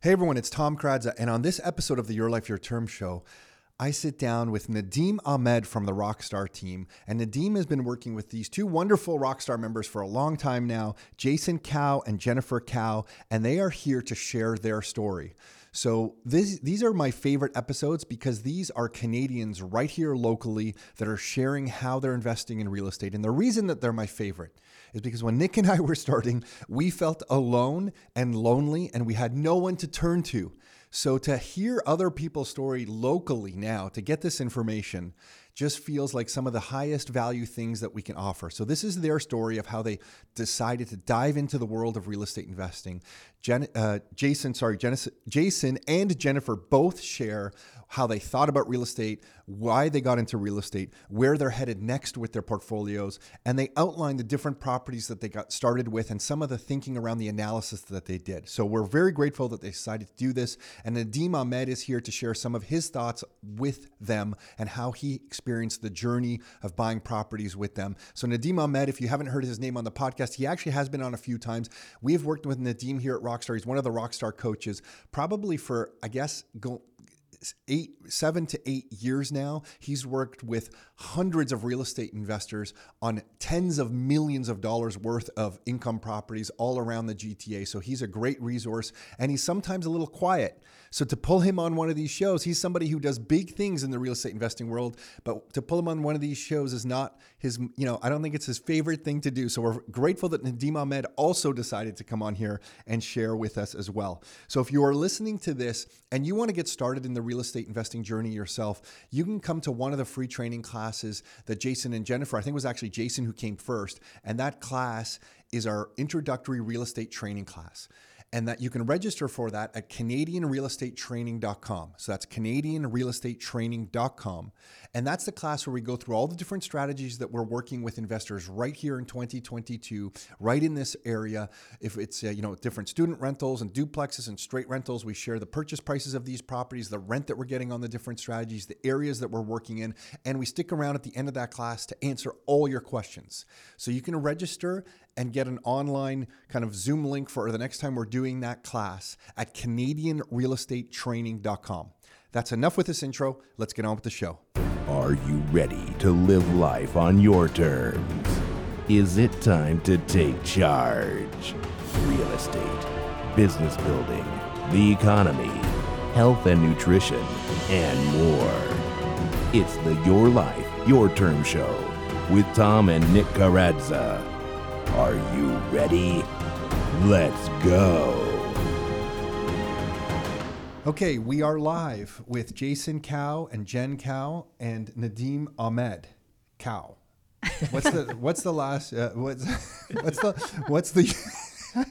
Hey everyone, it's Tom Karadza, and on this episode of the Your Life Your Term show, I sit down with Nadeem Ahmed from the Rockstar team. And Nadeem has been working with these two wonderful Rockstar members for a long time now, Jason Kao and Jennifer Kao, and they are here to share their story. So this, these are my favorite episodes because these are Canadians right here locally that are sharing how they're investing in real estate. And the reason that they're my favorite is because when Nick and I were starting, we felt alone and lonely and we had no one to turn to. So to hear other people's story locally now, to get this information, just feels like some of the highest value things that we can offer. So this is their story of how they decided to dive into the world of real estate investing. Jen, uh, Jason, sorry, Jason and Jennifer both share how they thought about real estate, why they got into real estate, where they're headed next with their portfolios, and they outline the different properties that they got started with and some of the thinking around the analysis that they did. So we're very grateful that they decided to do this. And Nadeem Ahmed is here to share some of his thoughts with them and how he experienced the journey of buying properties with them. So Nadeem Ahmed, if you haven't heard his name on the podcast, he actually has been on a few times. We've worked with Nadeem here at Rockstar. He's one of the Rockstar coaches, probably for, I guess, go, eight, seven to eight years now. He's worked with hundreds of real estate investors on tens of millions of dollars worth of income properties all around the GTA. So he's a great resource and he's sometimes a little quiet. So to pull him on one of these shows, he's somebody who does big things in the real estate investing world, but to pull him on one of these shows is not his, you know, I don't think it's his favorite thing to do. So we're grateful that Nadeem Ahmed also decided to come on here and share with us as well. So if you are listening to this and you want to get started in the real estate investing journey yourself, you can come to one of the free training classes that Jason and Jennifer, I think it was actually Jason who came first, and that class is our introductory real estate training class and that you can register for that at canadianrealestatetraining.com. So that's canadianrealestatetraining.com. And that's the class where we go through all the different strategies that we're working with investors right here in 2022, right in this area. If it's, uh, you know, different student rentals and duplexes and straight rentals, we share the purchase prices of these properties, the rent that we're getting on the different strategies, the areas that we're working in, and we stick around at the end of that class to answer all your questions. So you can register and get an online kind of Zoom link for the next time we're doing that class at CanadianRealEstateTraining.com. That's enough with this intro. Let's get on with the show. Are you ready to live life on your terms? Is it time to take charge? Real estate, business building, the economy, health and nutrition, and more. It's the Your Life, Your Term Show with Tom and Nick Karadza. Are you ready? Let's go. Okay, we are live with Jason Kao and Jen Kao and Nadeem Ahmed Kao. What's the what's the last uh, what's what's the what's the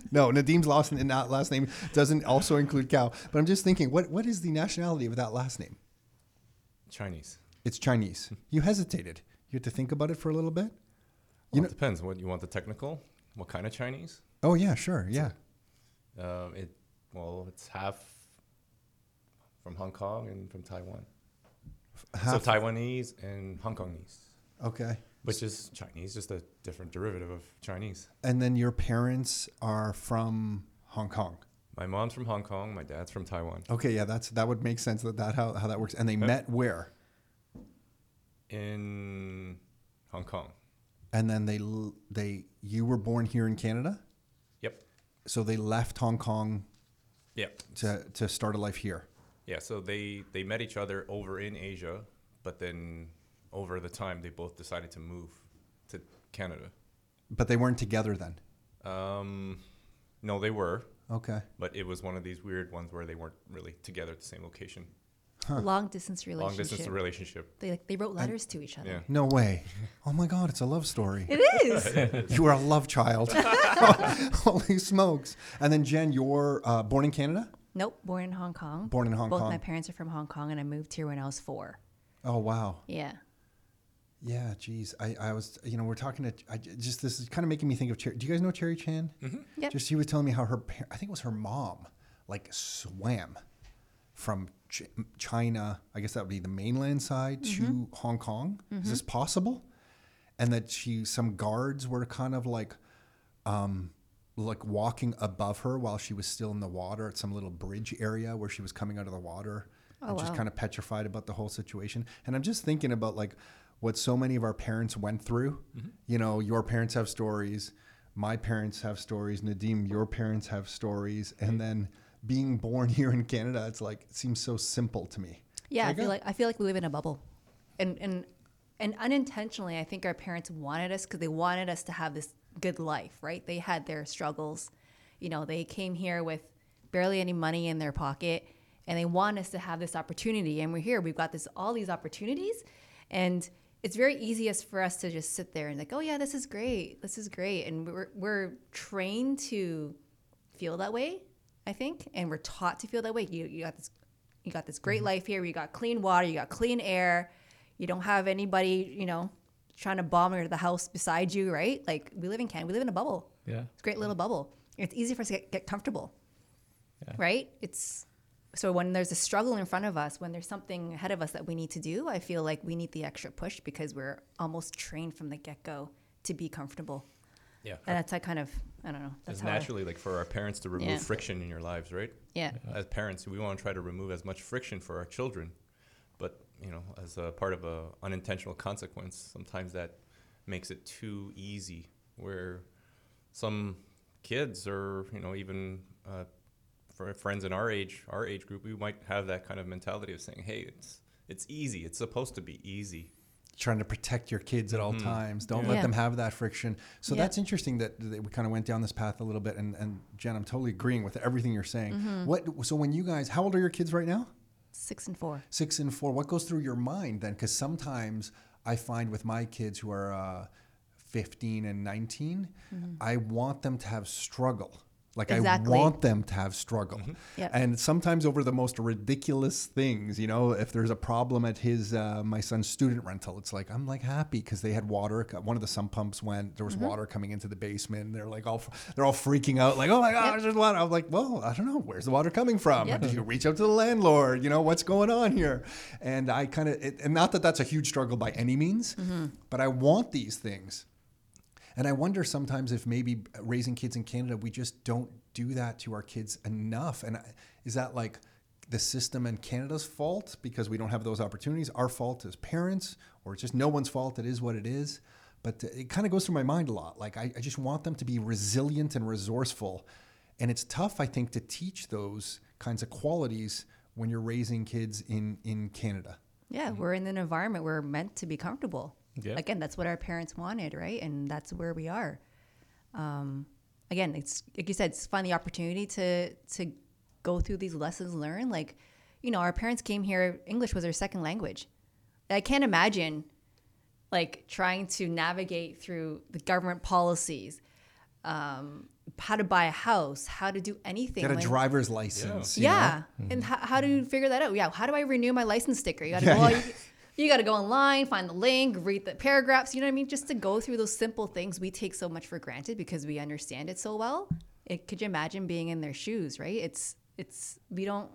no Nadeem's last not last name doesn't also include Kao. But I'm just thinking, what what is the nationality of that last name? Chinese. It's Chinese. You hesitated. You had to think about it for a little bit. Well, you know, it depends. What you want the technical? What kind of Chinese? Oh yeah, sure, yeah. Um, it well, it's half from Hong Kong and from Taiwan. Half so Taiwanese and Hong Kongese. Okay. Which is Chinese, just a different derivative of Chinese. And then your parents are from Hong Kong. My mom's from Hong Kong. My dad's from Taiwan. Okay, yeah, that's that would make sense that that how, how that works. And they met where? In Hong Kong and then they they you were born here in Canada. Yep. So they left Hong Kong. Yep. To to start a life here. Yeah. So they they met each other over in Asia, but then over the time they both decided to move to Canada. But they weren't together then. Um, no, they were. Okay. But it was one of these weird ones where they weren't really together at the same location. Huh. Long dissance relationship. Long distance relationship. They like, they wrote letters to each other. Yeah. No way. Oh my God, it's a love story. It is. you are a love child. Holy smokes! And then Jen, you're uh, born in Canada. Nope, born in Hong Kong. Born in Hong Both Kong. Both my parents are from Hong Kong, and I moved here when I was four. Oh wow. Yeah. Yeah, geez. I, I was, you know, we're talking to, I just, this is kind of making me think of Cherry. Do you guys know Cherry Chan? Mm-hmm. Yeah. Just, she was telling me how her, I think it was her mom, like swam from Ch- China, I guess that would be the mainland side, mm-hmm. to Hong Kong. Mm-hmm. Is this possible? And that she, some guards were kind of like, um, like walking above her while she was still in the water at some little bridge area where she was coming out of the water Oh, and just wow. kind of petrified about the whole situation. And I'm just thinking about like what so many of our parents went through. Mm-hmm. You know, your parents have stories, my parents have stories, Nadeem, your parents have stories, and mm-hmm. then being born here in Canada, it's like it seems so simple to me. Yeah, I feel like I feel like we live in a bubble, and and and unintentionally, I think our parents wanted us because they wanted us to have this good life, right? They had their struggles, you know. They came here with barely any money in their pocket, and they want us to have this opportunity. And we're here. We've got this all these opportunities, and it's very easiest for us to just sit there and like, oh yeah, this is great, this is great, and we're we're trained to feel that way, I think, and we're taught to feel that way. You you got this you got this great mm-hmm. life here. You got clean water. You got clean air. You don't have anybody, you know, trying to bomb into the house beside you, right? Like we live in Canada. We live in a bubble. Yeah. It's a great little bubble. It's easy for us to get, get comfortable, right? It's so when there's a struggle in front of us, when there's something ahead of us that we need to do, I feel like we need the extra push because we're almost trained from the get go to be comfortable. Yeah. And that's I kind of I don't know. That's It's how I- naturally like for our parents to remove Yeah. friction in your lives, right? yeah. As parents, we want to try to remove as much friction for our children, but you know, as a part of a unintentional consequence, sometimes that makes it too easy. Where some kids, or you know, even uh, for friends in our age, our age group, we might have that kind of mentality of saying, "Hey, it's it's easy. It's supposed to be easy." trying to protect your kids at all times. Don't Yeah. let them have that friction. So Yeah. that's interesting that, that we kind of went down this path a little bit. And, and Jen, I'm totally agreeing with everything you're saying. Mm-hmm. What? So when you guys, how old are your kids right now? Six and four. Six and four. What goes through your mind then? Because sometimes I find with my kids who are uh, 15 and 19, I want them to have struggle. Like Exactly. I want them to have struggle. Yep. And sometimes over the most ridiculous things, you know, if there's a problem at his, uh, my son's student rental, it's like, I'm like happy because they had water. One of the sump pumps went, there was Mm-hmm. water coming into the basement. They're like, all, they're all freaking out. Like, oh my gosh, there's water. I'm like, well, I don't know. Where's the water coming from? Yep. Did you reach out to the landlord? You know, what's going on here? And I kind of, and not that that's a huge struggle by any means, but I want these things. And I wonder sometimes if maybe raising kids in Canada, we just don't do that to our kids enough. And is that like the system in Canada's fault because we don't have those opportunities? Our fault as parents, or it's just no one's fault? It is what it is. But it kind of goes through my mind a lot. Like I, I just want them to be resilient and resourceful. And it's tough, I think, to teach those kinds of qualities when you're raising kids in, in Canada. Yeah, we're in an environment where we're meant to be comfortable. Yeah. Again, that's what our parents wanted, right? And that's where we are. Um, again, it's like you said, it's find the opportunity to to go through these lessons learned. Like, you know, our parents came here. English was their second language. I can't imagine like trying to navigate through the government policies, um, how to buy a house, how to do anything. Get a when- driver's license. know? yeah. And how, how do you figure that out? Yeah. How do I renew my license sticker? You got to Yeah, go. all- yeah. You, got to go online, find the link, read the paragraphs. You know what I mean? Just to go through those simple things we take so much for granted because we understand it so well. It, could you imagine being in their shoes? Right? It's it's we don't.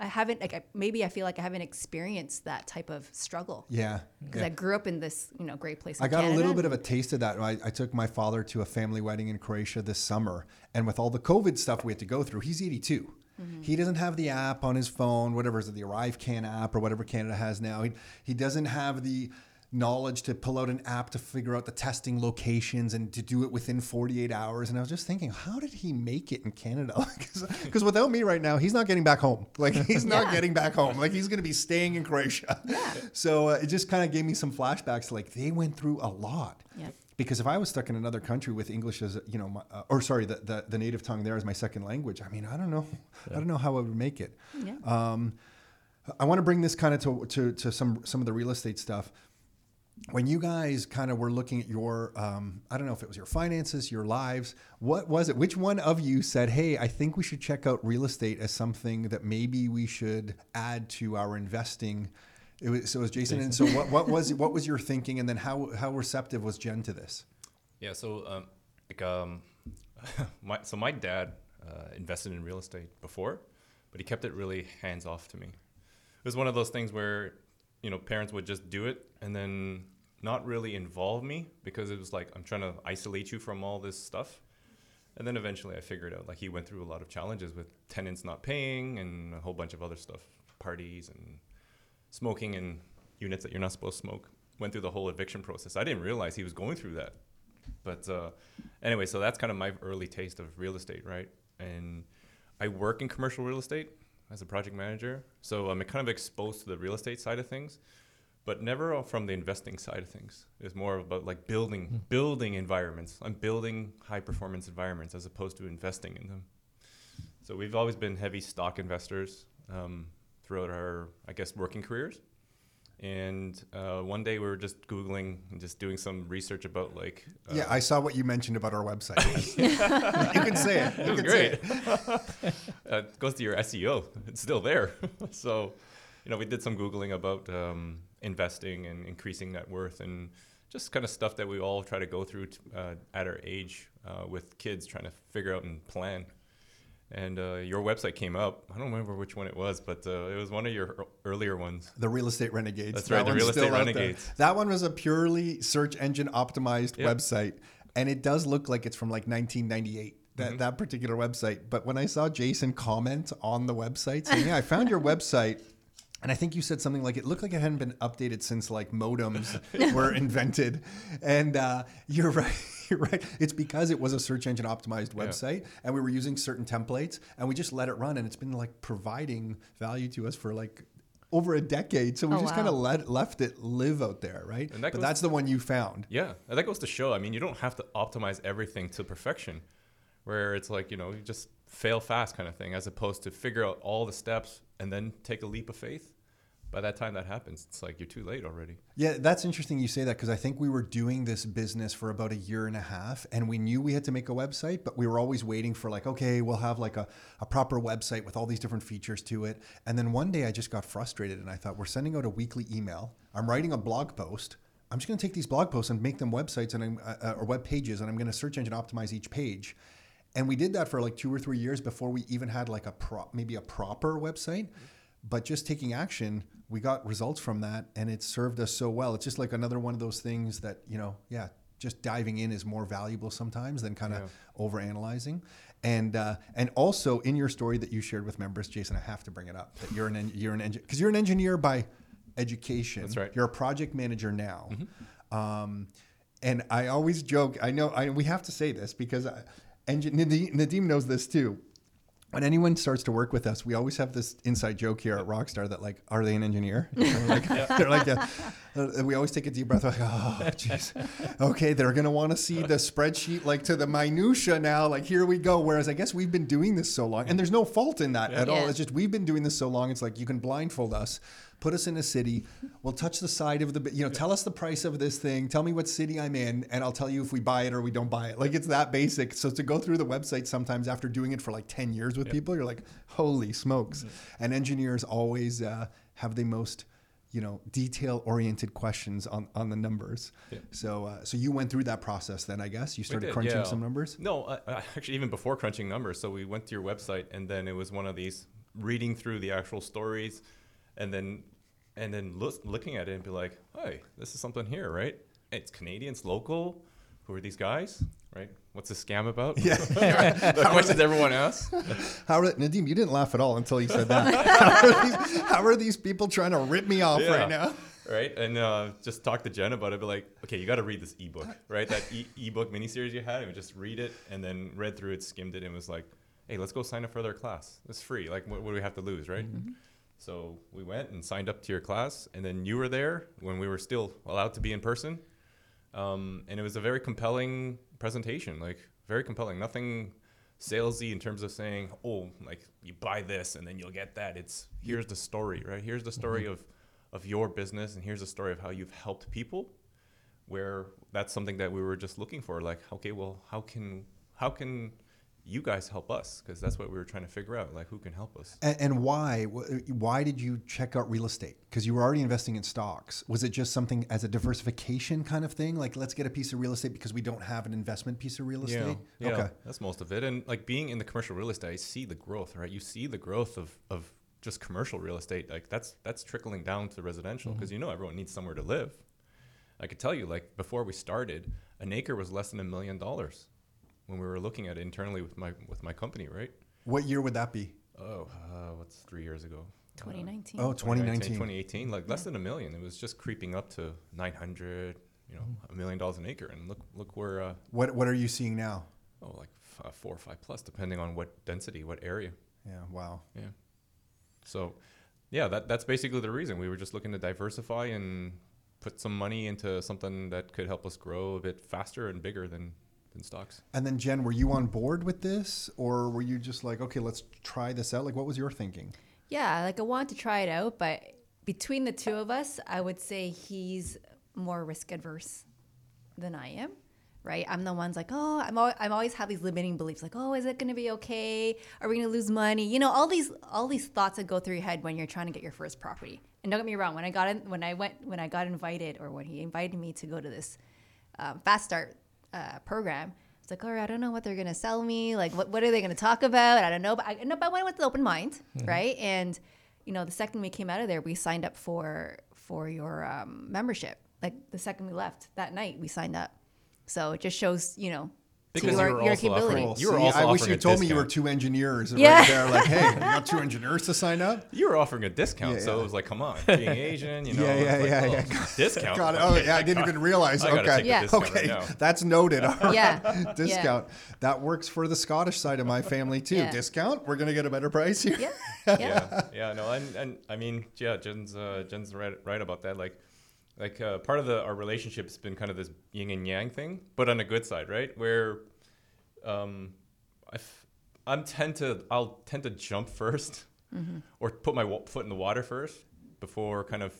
I haven't like I, maybe I feel like I haven't experienced that type of struggle Yeah. because yeah. I grew up in this you know great place. I got Canada. a little bit of a taste of that. I, I took my father to a family wedding in Croatia this summer, and with all the COVID stuff we had to go through, he's 82. Mm-hmm. He doesn't have the app on his phone, whatever is it, the ArriveCAN app or whatever Canada has now. He, he doesn't have the knowledge to pull out an app to figure out the testing locations and to do it within 48 hours. And I was just thinking, how did he make it in Canada? Because without me right now, he's not getting back home. Like he's not Yeah. getting back home. Like he's going to be staying in Croatia. Yeah. So uh, it just kind of gave me some flashbacks. Like they went through a lot. Yep. Because if I was stuck in another country with English as you know, my, uh, or sorry, the, the the native tongue there as my second language, I mean, I don't know, I don't know how I would make it. Yeah. Um, I want to bring this kind of to, to to some some of the real estate stuff. When you guys kind of were looking at your, um, I don't know if it was your finances, your lives, what was it? Which one of you said, "Hey, I think we should check out real estate as something that maybe we should add to our investing"? It was, so it was Jason. And so what, what was what was your thinking, and then how how receptive was Jen to this? Yeah, so um, like um, my so my dad uh, invested in real estate before, but he kept it really hands off to me. It was one of those things where you know parents would just do it and then not really involve me because it was like I'm trying to isolate you from all this stuff. And then eventually I figured out like he went through a lot of challenges with tenants not paying and a whole bunch of other stuff, parties and smoking in units that you're not supposed to smoke. Went through the whole eviction process. I didn't realize he was going through that. But uh, anyway, so that's kind of my early taste of real estate, right? And I work in commercial real estate as a project manager, so I'm kind of exposed to the real estate side of things, but never from the investing side of things. It's more about like building building environments. I'm building high performance environments as opposed to investing in them. So we've always been heavy stock investors um, throughout our, I guess, working careers. And uh, one day we were just googling and just doing some research about like uh, yeah, I saw what you mentioned about our website. you can say it. You it was can say great. it. uh, it goes to your SEO. It's still there. so, you know, we did some googling about um, investing and increasing net worth and just kind of stuff that we all try to go through t- uh, at our age uh, with kids trying to figure out and plan. And uh, your website came up. I don't remember which one it was, but uh, it was one of your earlier ones. The Real Estate Renegades. That's right, the Real Estate still out there. Renegades. That one was a purely search engine optimized Yep. website. And it does look like it's from like 1998, that, Mm-hmm. that particular website. But when I saw Jason comment on the website saying, Yeah, I found your website. And I think you said something like it looked like it hadn't been updated since like modems were invented. And uh, you're right. You're right. It's because it was a search engine optimized website and we were using certain templates and we just let it run and it's been like providing value to us for like over a decade. So we Oh, just kind of let left it live out there, right? And that but that's the one you found. Yeah, and that goes to show. I mean, you don't have to optimize everything to perfection, where it's like you know you just fail fast kind of thing, as opposed to figure out all the steps and then take a leap of faith. By that time that happens, it's like you're too late already. Yeah, that's interesting you say that because I think we were doing this business for about a year and a half and we knew we had to make a website, but we were always waiting for like, okay, we'll have like a, a proper website with all these different features to it. And then one day I just got frustrated and I thought, we're sending out a weekly email. I'm writing a blog post. I'm just going to take these blog posts and make them websites and I'm, uh, or web pages and I'm going to search engine optimize each page. And we did that for like two or three years before we even had like a pro, maybe a proper website. But just taking action, we got results from that, and it served us so well. It's just like another one of those things that you know, yeah, just diving in is more valuable sometimes than kind of Yeah. over analyzing. And uh, and also in your story that you shared with members, Jason, I have to bring it up that you're an en- you're an engineer because you're an engineer by education. That's right. Mm-hmm. You're a project manager now. Um, and I always joke. I know I, we have to say this because I, engin- Nadeem, Nadeem knows this too. When anyone starts to work with us, we always have this inside joke here at Rockstar that like, are they an engineer? And we're like, They're like, yeah. Uh, we always take a deep breath. Like, oh, jeez. Okay, they're gonna want to see the spreadsheet like to the minutia now. Like, here we go. Whereas I guess we've been doing this so long, and there's no fault in that at all. It's just we've been doing this so long. It's like you can blindfold us, put us in a city. We'll touch the side of the, you know, tell us the price of this thing. Tell me what city I'm in, and I'll tell you if we buy it or we don't buy it. Like it's that basic. So to go through the website sometimes after doing it for like ten years with people, you're like, holy smokes! And engineers always uh, have the most. You know, detail-oriented questions on, on the numbers. Yeah. So, uh, so you went through that process then, I guess. You started did, crunching yeah. some numbers. No, I, I, actually, even before crunching numbers. So we went to your website, and then it was one of these reading through the actual stories, and then and then look, looking at it and be like, "Hey, this is something here, right? It's Canadians, local. Who are these guys, right? What's the scam about? Yeah. the questions everyone asks. How are, Nadeem, you didn't laugh at all until you said that. how, are these, how are these people trying to rip me off Yeah. right now? right? And uh, just talk to Jen about it. Be like, okay, you got to read this ebook, right? That e- ebook miniseries you had, and just read it, and then read through it, skimmed it, and was like, hey, let's go sign up for their class. It's free. Like, what, what do we have to lose, right? So we went and signed up to your class, and then you were there when we were still allowed to be in person, um, and it was a very compelling presentation, like very compelling. Nothing salesy in terms of saying, "Oh, like you buy this and then you'll get that." It's here's the story, right? Here's the story of of your business, and here's the story of how you've helped people. Where that's something that we were just looking for. Like, okay, well, how can how can you guys help us? Because that's what we were trying to figure out. Like, who can help us? And, and why? Why did you check out real estate? Because you were already investing in stocks. Was it just something as a diversification kind of thing? Like, let's get a piece of real estate because we don't have an investment piece of real estate? Yeah, Okay. that's most of it. And like being in the commercial real estate, I see the growth, right? You see the growth of, of just commercial real estate. Like that's that's trickling down to residential mm-hmm. because you know everyone needs somewhere to live. I could tell you, like before we started, an acre was less than a million dollars. When we were looking at it internally with my with my company, right? What year would that be? Oh, uh, what's three years ago? 2019. Oh, 2019. 2018, like less than a million. It was just creeping up to 900, you know, a million dollars an acre. And look, look where, uh, What What are you seeing now? oh, like f- uh, four or five plus, depending on what density, what area. Yeah. Wow. Yeah. So, yeah, that that's basically the reason we were just looking to diversify and put some money into something that could help us grow a bit faster and bigger than than stocks. And then Jen, were you on board with this, or were you just like, okay, let's try this out? Like, what was your thinking? Yeah, like I wanted to try it out, but between the two of us, I would say he's more risk adverse than I am. Right? I'm the one's like, oh, I'm al- I'm always have these limiting beliefs, like, oh, is it going to be okay? Are we going to lose money? You know, all these all these thoughts that go through your head when you're trying to get your first property. And don't get me wrong, when I got in, when I went, when I got invited, or when he invited me to go to this um, fast start uh, program. It's like, all right, I don't know what they're gonna sell me. Like, what, what are they gonna talk about? I don't know. But I, no, but I went with an open mind, right? And you know, the second we came out of there, we signed up for for your um, membership. Like the second we left that night, we signed up. So it just shows, you know, to Because you your, were your also capability. offering- You were See, also I wish you a told me you were two engineers Yeah. right there. Like, hey, you got two engineers to sign up. You were offering a discount, Yeah, so it was like, come on, being Asian, you know. Yeah, yeah, like, yeah, well, yeah. Discount. Got it. Oh, yeah, I didn't even realize. I Okay. take Yeah. discount Okay, right now. that's noted. All right. Yeah. Discount. That works for the Scottish side of my family too. Yeah. Discount. We're gonna get a better price here. Yeah. Yeah. yeah, yeah, no, and, and I mean, yeah, Jen's uh, Jen's right, right about that. Like, like uh, part of the our relationship's been kind of this yin and yang thing, but on a good side, right? Where, um, I f- I'm tend to I'll tend to jump 1st or put my wa- foot in the water first before kind of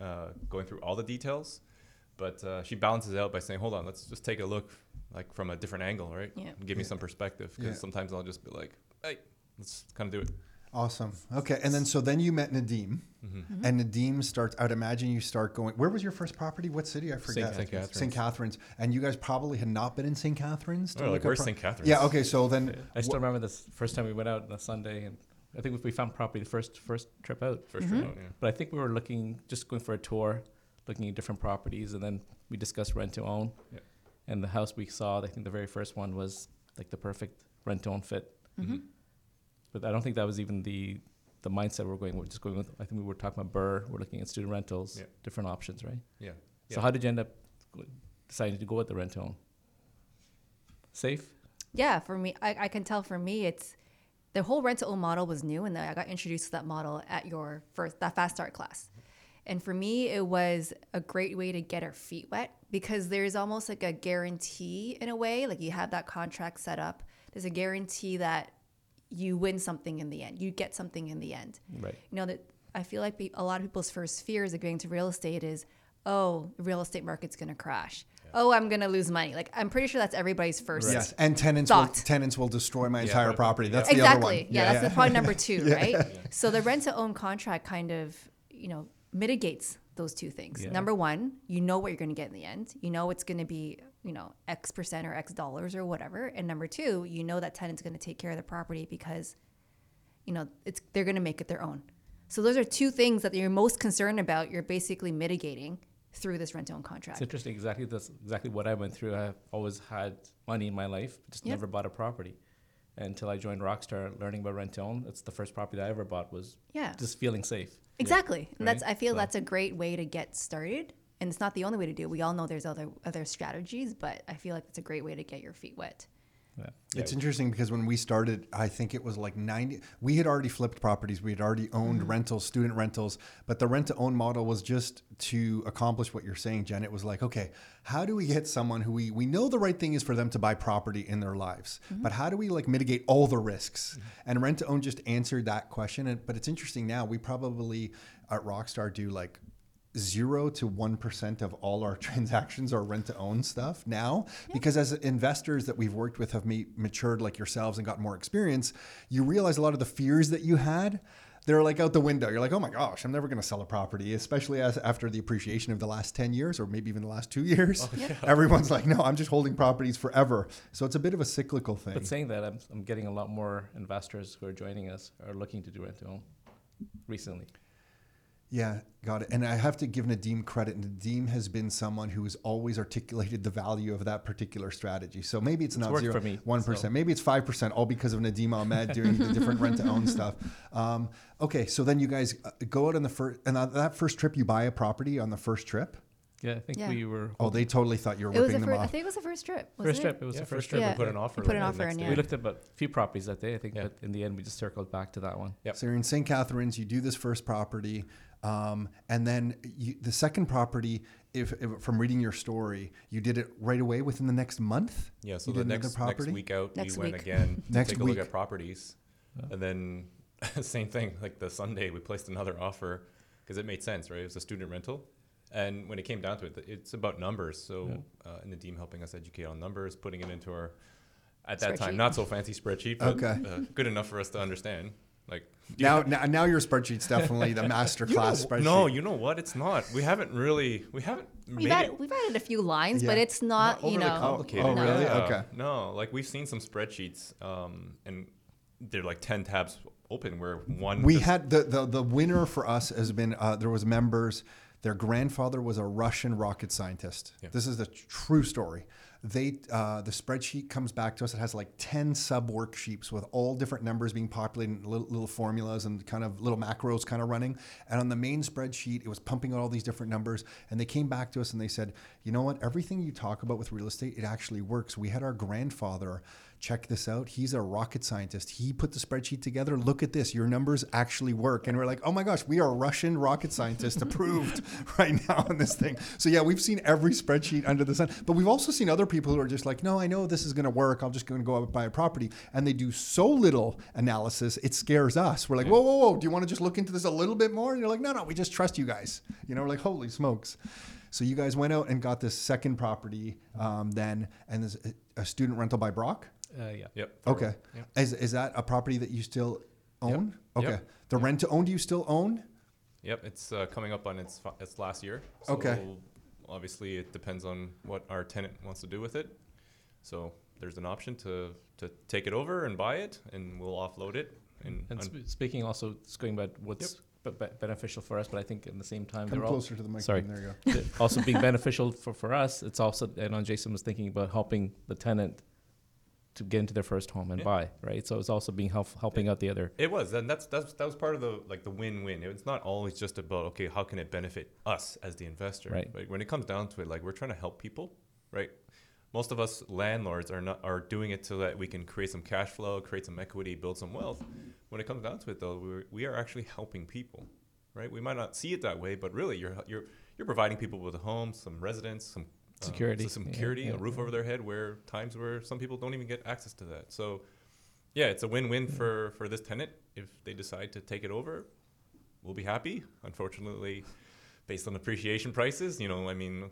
uh, going through all the details. But uh, she balances it out by saying, "Hold on, let's just take a look, like from a different angle, right? Yeah. Give me some perspective because Yeah. sometimes I'll just be like, hey, let's kind of do it." Awesome. Okay, and then so then you met Nadeem, Mm-hmm. and Nadeem starts. I'd imagine you start going. Where was your first property? What city? I forget. St. Catharines. St. Catharines. And you guys probably had not been in St. Catharines. Oh, like, look at where's pro- St. Catharines? Yeah. Okay. So then. I still remember the first time we went out on a Sunday, and I think we found property the first first trip out. For sure. Yeah. But I think we were looking, just going for a tour, looking at different properties, and then we discussed rent to own. Yeah. And the house we saw, I think the very first one was like the perfect rent to own fit. Mm-hmm. But I don't think that was even the the mindset we're going. We're just going with. I think we were talking about BRRRR. We're looking at student rentals, Yeah. different options, right? Yeah. So Yeah. how did you end up deciding to go with the rent to own? Safe. Yeah, for me, I, I can tell for me, it's the whole rent to own model was new, and I got introduced to that model at your first that fast start class. And for me, it was a great way to get our feet wet because there's almost like a guarantee in a way, like you have that contract set up. There's a guarantee that you win something in the end, you get something in the end. Right. You know that I feel like a lot of people's first fears of going to real estate is, oh, the real estate market's going to crash. Oh, I'm going to lose money. Like I'm pretty sure that's everybody's first. Yes, and tenants will, tenants will destroy my Yeah, entire but- property. yeah. That's the other one. exactly. Yeah, that's the point number two, right? So the rent to own contract kind of, you know, mitigates those two things. Yeah. Number one, you know what you're going to get in the end. You know it's going to be, you know, X percent or X dollars or whatever. And number two, you know that tenant's going to take care of the property because, you know, it's they're going to make it their own. So those are two things that you're most concerned about. You're basically mitigating through this rent to own It's contract. interesting. Exactly. That's exactly what I went through. I've always had money in my life, just Yep. never bought a property. Until I joined Rockstar, learning about rent to own. It's the first property that I ever bought. Was Yeah. just feeling safe. Exactly. And that's I feel So- that's a great way to get started. And it's not the only way to do it. We all know there's other other strategies, but I feel like it's a great way to get your feet wet. Yeah. It's interesting because when we started, I think it was like 90, we had already flipped properties. We had already owned mm-hmm. rentals, student rentals, but the rent to own model was just to accomplish what you're saying, Jen. It was like, okay, how do we get someone who we, we know the right thing is for them to buy property in their lives, mm-hmm. but how do we like mitigate all the risks? Mm-hmm. And rent to own just answered that question. And, but it's interesting now, we probably at Rockstar do like zero to one percent of all our transactions are rent to own stuff now. Because as investors that we've worked with have ma- matured like yourselves and got more experience you realize a lot of the fears that you had they're like out the window. You're like oh my gosh i'm never going to sell a property especially as after the appreciation of the last 10 years or maybe even the last two years. Oh, Everyone's like no i'm just holding properties forever. So it's a bit of a cyclical thing. But saying that, I'm, I'm getting a lot more investors who are joining us are looking to do rent to own recently. Yeah, got it. And I have to give Nadeem credit. Nadeem has been someone who has always articulated the value of that particular strategy. So maybe it's, not worked zero, me, one so. maybe it's five percent, all because of Nadeem Ahmed doing the different rent to own stuff. Um, okay, so then you guys uh, go out on the first, and on that first trip, you buy a property on the first trip. Yeah, I think Yeah. we were. Oh, they totally thought you were It was ripping the them first, I think it was the first trip. Was first it? trip. It was Yeah, the first first trip trip. Yeah. we put an offer. Put an the offer next in, day. yeah. We looked at about a few properties that day, I think, Yeah. but in the end, we just circled back to that one. Yep. So you're in St. Catharines, you do this first property, um, and then you, the second property. If, if from reading your story, you did it right away within the next month. Yeah, so You the did another next property? next week out, Next we went again to Next take a week. look at properties, and then same thing. Like the Sunday, we placed another offer because it made sense, right? It was a student rental, and when it came down to it, it's about numbers. So, uh, and Nadeem helping us educate on numbers, putting it into our at that time not so fancy spreadsheet, but Okay. uh, good enough for us to understand. Like Now, now, now your spreadsheet's definitely the master you know, class spreadsheet. no, you know what? It's not. We haven't really. We haven't We've made added, we've added a few lines, but it's not, you know. complicated. Oh, really? Yeah. Okay. No, like we've seen some spreadsheets, um, and they're like ten tabs open where one. We just- had the, the the winner for us has been uh, there was members. Their grandfather was a Russian rocket scientist. Yeah. This is a true story. They uh, the spreadsheet comes back to us. It has like ten sub worksheets with all different numbers being populated, and little, little formulas and kind of little macros kind of running. And on the main spreadsheet, it was pumping out all these different numbers. And they came back to us and they said, you know what? Everything you talk about with real estate, it actually works. We had our grandfather check this out. He's a rocket scientist. He put the spreadsheet together. Look at this. Your numbers actually work. And we're like, oh my gosh, we are Russian rocket scientists approved right now on this thing. So yeah, we've seen every spreadsheet under the sun. But we've also seen other people who are just like, no, I know this is going to work. I'm just going to go out and buy a property. And they do so little analysis, it scares us. We're like, whoa, whoa, whoa. Do you want to just look into this a little bit more? And you're like, no, no, we just trust you guys. You know, we're like, holy smokes. So you guys went out and got this second property um, then, and a, a student rental by Brock. Uh, yeah. Yep. Okay. Yep. Is, is that a property that you still own? Yep. Okay. Yep. The rent to own, do you still own? Yep. It's uh, coming up on its its last year. So Okay. Obviously, it depends on what our tenant wants to do with it. So there's an option to to take it over and buy it, and we'll offload it. And, And un- sp- speaking also, just going back, what's be- be- beneficial for us, but I think in the same time, Come they're all to the mic. sorry. There you go. also being beneficial for, for us. It's also, and on Jason was thinking about helping the tenant to get into their first home and Yeah. buy, right? So it's also being help, helping out the other. It was, and that's that's that was part of the like the win-win. It's not always just about okay, how can it benefit us as the investor? Right. Like when it comes down to it, like we're trying to help people, right? Most of us landlords are not are doing it so that we can create some cash flow, create some equity, build some wealth. When it comes down to it, though, we're, we are actually helping people, right? We might not see it that way, but really, you're you're you're providing people with a home, some residence, some Uh, security. some Yeah, security, yeah, a roof yeah. over their head. Where times where some people don't even get access to that. So, yeah, it's a win-win for for this tenant if they decide to take it over. We'll be happy. Unfortunately, based on appreciation prices, you know, I mean,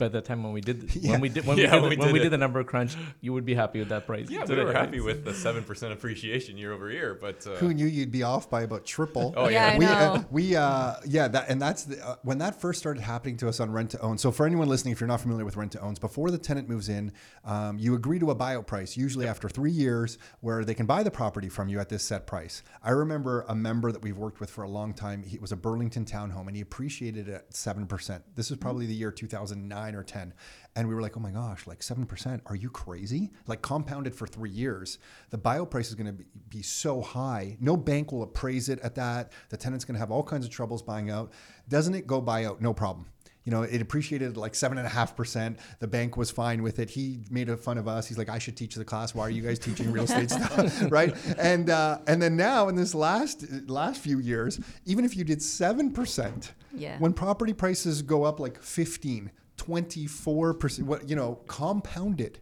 But at the time when we did, Yeah. when we did, when Yeah, we did, when the, we when we did the number crunch, you would be happy with that price. yeah, we were right? happy with the seven percent appreciation year over year. But uh, Who knew you'd be off by about triple? Oh, Yeah, yeah. I we, know. uh, we, uh, yeah, that, and that's the, uh, when that first started happening to us on rent to own. So for anyone listening, if you're not familiar with rent to owns, before the tenant moves in, um, you agree to a buyout price, usually after three years, where they can buy the property from you at this set price. I remember a member that we've worked with for a long time. He it was a Burlington townhome, and he appreciated it at seven percent. This was probably the year 2009 or 10, and we were like, oh my gosh, like seven percent? Are you crazy? Like compounded for three years, the buyout price is going to be, be so high. No bank will appraise it at that. The tenant's going to have all kinds of troubles buying out. Doesn't it go buy out? No problem. You know, it appreciated like seven and a half percent. The bank was fine with it. He made a fun of us. He's like, I should teach the class. Why are you guys teaching real estate stuff, right? And uh, and then now in this last last few years, even if you did seven percent, Yeah. when property prices go up like 15, 24 percent, what you know, compounded.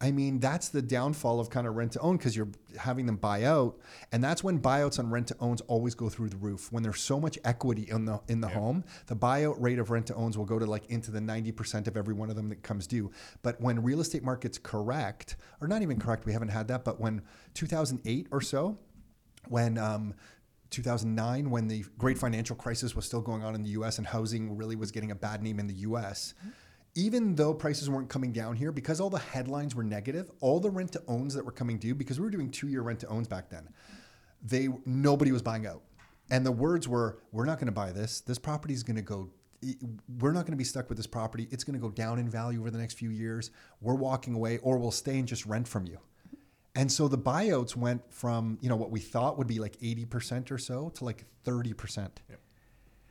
I mean, that's the downfall of kind of rent to own because you're having them buy out, and that's when buyouts on rent to owns always go through the roof. When there's so much equity in the in the home, the buyout rate of rent to owns will go to like into the 90% of every one of them that comes due. But when real estate markets correct, or not even correct, we haven't had that, but when 2008 or so, when um, 2009, when the great financial crisis was still going on in the US and housing really was getting a bad name in the US, even though prices weren't coming down here, because all the headlines were negative, all the rent to owns that were coming due, because we were doing two year rent to owns back then, they nobody was buying out. And the words were, "We're not going to buy this. This property is going to go. We're not going to be stuck with this property. It's going to go down in value over the next few years. We're walking away, or we'll stay and just rent from you." And so the buyouts went from you know what we thought would be like eighty percent or so to like thirty percent.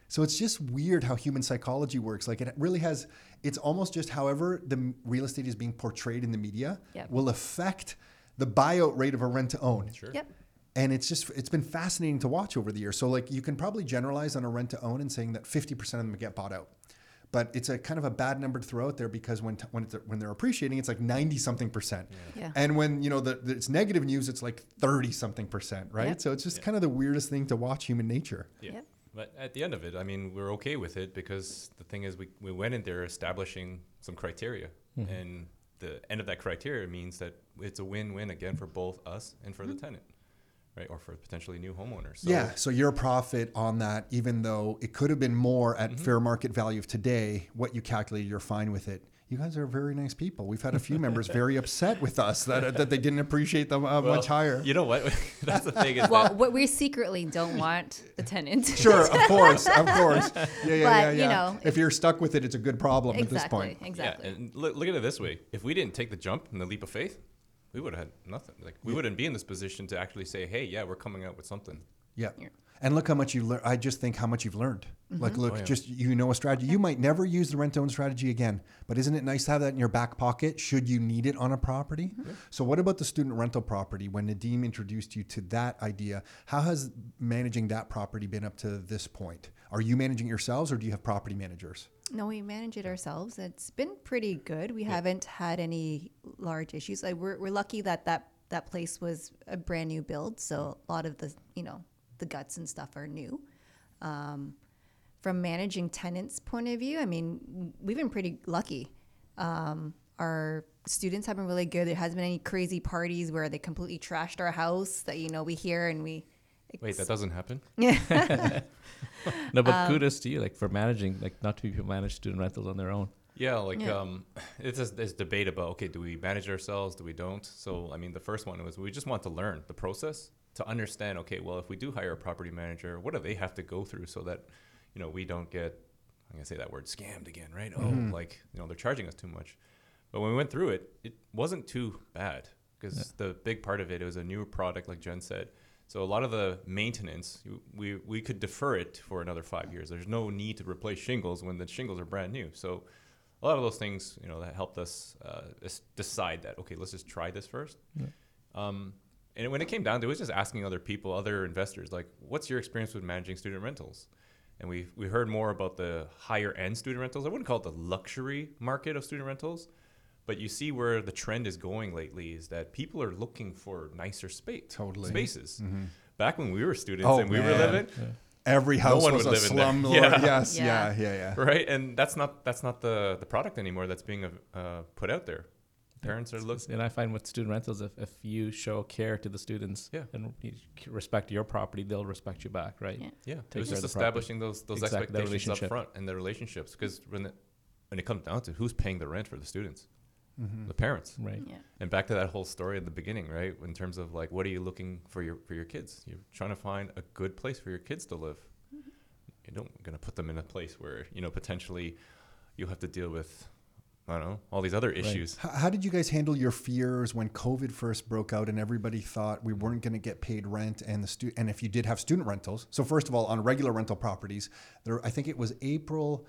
So it's just weird how human psychology works. Like it really has. It's almost just however the real estate is being portrayed in the media Yep. will affect the buyout rate of a rent to own Sure. Yep. and it's just it's been fascinating to watch over the years. So like you can probably generalize on a rent to own and saying that 50% of them get bought out. But it's a kind of a bad number to throw out there because when t- when it's, when they're appreciating it's like 90 something percent. Yeah. And when you know the, the it's negative news it's like 30 something percent, right? Yep. So it's just Yeah. kind of the weirdest thing to watch human nature. Yeah. Yep. But at the end of it, I mean, we're okay with it because the thing is, we, we went in there establishing some criteria. Mm-hmm. And the end of that criteria means that it's a win win again for both us and for the mm-hmm. tenant, right? Or for potentially new homeowners. So yeah, so your profit on that, even though it could have been more at Mm-hmm. fair market value of today, what you calculated, you're fine with it. You guys are very nice people. We've had a few members very upset with us that, that they didn't appreciate them uh, well, much higher. You know what? That's the thing is Well, that what we secretly don't want the tenant. Sure, of course, of course. Yeah, yeah, But, yeah, you know, if you're stuck with it, it's a good problem at this exactly. point. Exactly. Yeah, and look, look at it this way: if we didn't take the jump and the leap of faith, we would have had nothing. Like we wouldn't be in this position to actually say, "Hey, yeah, we're coming out with something." Yeah. Yeah. And look how much you learn. I just think how much you've learned. Mm-hmm. Like, look, Oh, yeah. just you know a strategy. You might never use the rent own strategy again, but isn't it nice to have that in your back pocket should you need it on a property? Mm-hmm. So, what about the student rental property? When Nadeem introduced you to that idea, how has managing that property been up to this point? Are you managing it yourselves, or do you have property managers? No, we manage it ourselves. It's been pretty good. We haven't had any large issues. Like we're, we're lucky that, that that place was a brand new build, so a lot of the you know the guts and stuff are new. Um, from managing tenants' point of view, I mean, we've been pretty lucky. Um, our students have been really good. There hasn't been any crazy parties where they completely trashed our house that you know we hear and we. Wait, that doesn't happen. Yeah. No, but Um, kudos to you, like for managing, like not too many people manage student rentals on their own. Yeah, like Yeah. um, it's this, this debate about okay, do we manage ourselves? Do we don't? So I mean, the first one was we just want to learn the process to understand. Okay, well, if we do hire a property manager, what do they have to go through so that you know we don't get I'm gonna say that word scammed again, right? Oh, like you know they're charging us too much. But when we went through it, it wasn't too bad because the big part of it, it was a new product, like Jen said. So a lot of the maintenance, we we could defer it for another five years. There's no need to replace shingles when the shingles are brand new. So a lot of those things, you know, that helped us uh, decide that okay, let's just try this first. Um, and when it came down to it, it was just asking other people, other investors, like, what's your experience with managing student rentals? And we we heard more about the higher end student rentals. I wouldn't call it the luxury market of student rentals, but you see where the trend is going lately is that people are looking for nicer space Totally. spaces. Back when we were students Oh, and we were man. living, Every house one was would a live in there. slum. lord. Yeah. Yes, yeah, Yeah. yeah, yeah. right? And that's not that's not the the product anymore that's being uh, put out there. Parents are looking. And I find with student rentals, if, if you show care to the students Yeah. and respect your property, they'll respect you back, right? Yeah. Yeah, Take it just of the property. establishing those those Exactly, expectations up front and the relationships. Because when it, when it comes down to who's paying the rent for the students, Mm-hmm. the parents. Right. Yeah. And back to that whole story at the beginning, right? In terms of like, what are you looking for your for your kids? You're trying to find a good place for your kids to live. You don't gonna put them in a place where you know potentially you'll have to deal with I don't know all these other issues. H- How did you guys handle your fears when COVID first broke out and everybody thought we weren't going to get paid rent and the stu- and if you did have student rentals? So first of all, on regular rental properties, there I think it was April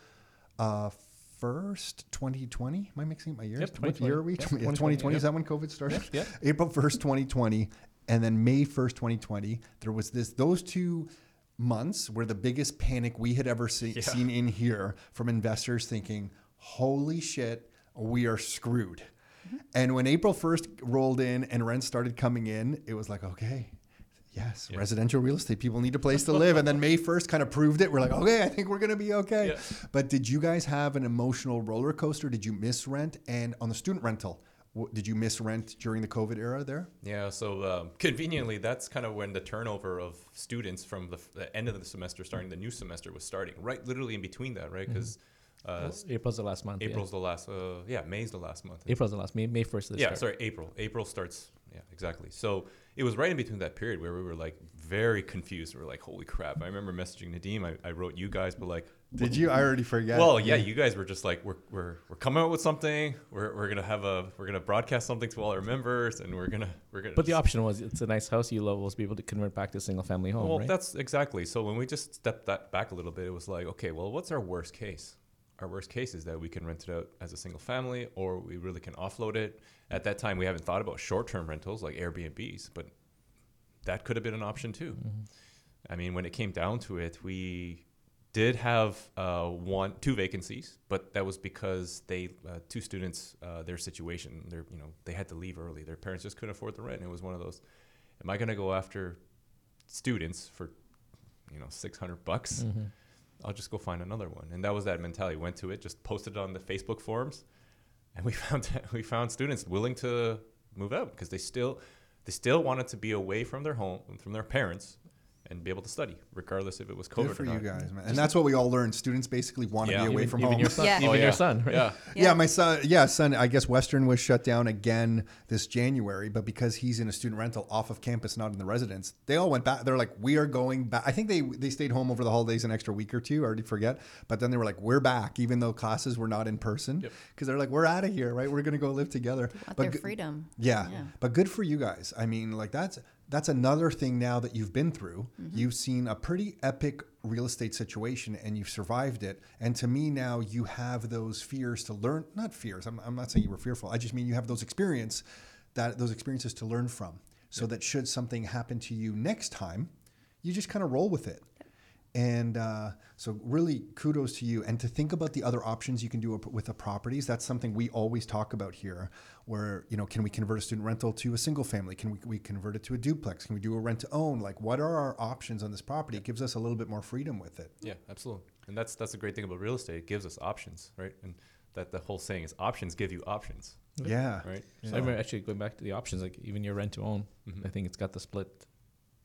uh, first, 2020. Am I mixing up my years? Yep, what year are we? Yep, Yeah, 2020. 2020, Is that when COVID started? Yep. April 1st, 2020, and then May 1st, 2020. There was this. Those two months were the biggest panic we had ever see, seen in here from investors thinking, "Holy shit, we are screwed." And when April 1st rolled in and rents started coming in, it was like, okay, yes, residential real estate, people need a place to live. And then May 1st kind of proved it. We're like, okay, I think we're going to be okay. Yeah. But did you guys have an emotional roller coaster? Did you miss rent? And on the student rental, did you miss rent during the COVID era there? Yeah, so um, conveniently, that's kind of when the turnover of students from the, f- the end of the semester starting the new semester was starting. Right, literally in between that, right? Because uh, s- April's the last month. yeah. April's the last. Uh, yeah, May's the last month. April's the last. May May first. yeah, sorry, April. April starts. Yeah, exactly. So it was right in between that period where we were like very confused. We're like, holy crap! I remember messaging Nadeem. I, I wrote you guys, but like, Did you? I already forgot. well, yeah, you guys were just like, we're, we're, we're coming out with something. We're, we're gonna have a we're gonna broadcast something to all our members, and we're gonna we're gonna. But the option was it's a nice house. You love was be able to convert back to a single family home, Well, right? that's exactly. So when we just stepped that back a little bit, it was like, okay, well, what's our worst case? Our worst case is that we can rent it out as a single family, or we really can offload it. At that time, we haven't thought about short-term rentals like Airbnbs, but that could have been an option too. I mean, when it came down to it, we did have uh, one, two vacancies, but that was because they, uh, two students, uh, their situation, they're, you know, they had to leave early. Their parents just couldn't afford the rent. It was one of those. Am I going to go after students for, you know, six hundred bucks? Mm-hmm. I'll just go find another one. And that was that mentality. Went to it, just posted it on the Facebook forums, and we found we found students willing to move out because they still they still wanted to be away from their home from their parents and be able to study, regardless if it was COVID Good for or you not. guys, man. And that's what we all learned. Students basically want to Yeah. be away even, from even home. your son, Yeah. even Oh, yeah. your son, right? Yeah. Yeah. my son. Yeah, son. I guess Western was shut down again this January, but because he's in a student rental off of campus, not in the residence, they all went back. They're like, "We are going back." I think they they stayed home over the holidays an extra week or two. I already forget, but then they were like, "We're back," even though classes were not in person, because Yep. they're like, "We're out of here, right? We're gonna go live together." Want But their g- freedom. Yeah. Yeah. But good for you guys. I mean, like that's that's another thing now that you've been through. Mm-hmm. You've seen a pretty epic real estate situation and you've survived it. And to me now you have those fears to learn not fears. I'm, I'm not saying you were fearful. I just mean you have those experience that those experiences to learn from. So that should something happen to you next time, you just kind of roll with it. And uh, so, really, kudos to you. And to think about the other options you can do with the properties, that's something we always talk about here. Where, you know, can we convert a student rental to a single family? Can we, we convert it to a duplex? Can we do a rent to own? Like, what are our options on this property? It gives us a little bit more freedom with it. Yeah, absolutely. And that's that's the great thing about real estate. It gives us options, right? And that the whole saying is options give you options, Yeah. right? So I remember actually going back to the options, like even your rent to own, I think it's got the split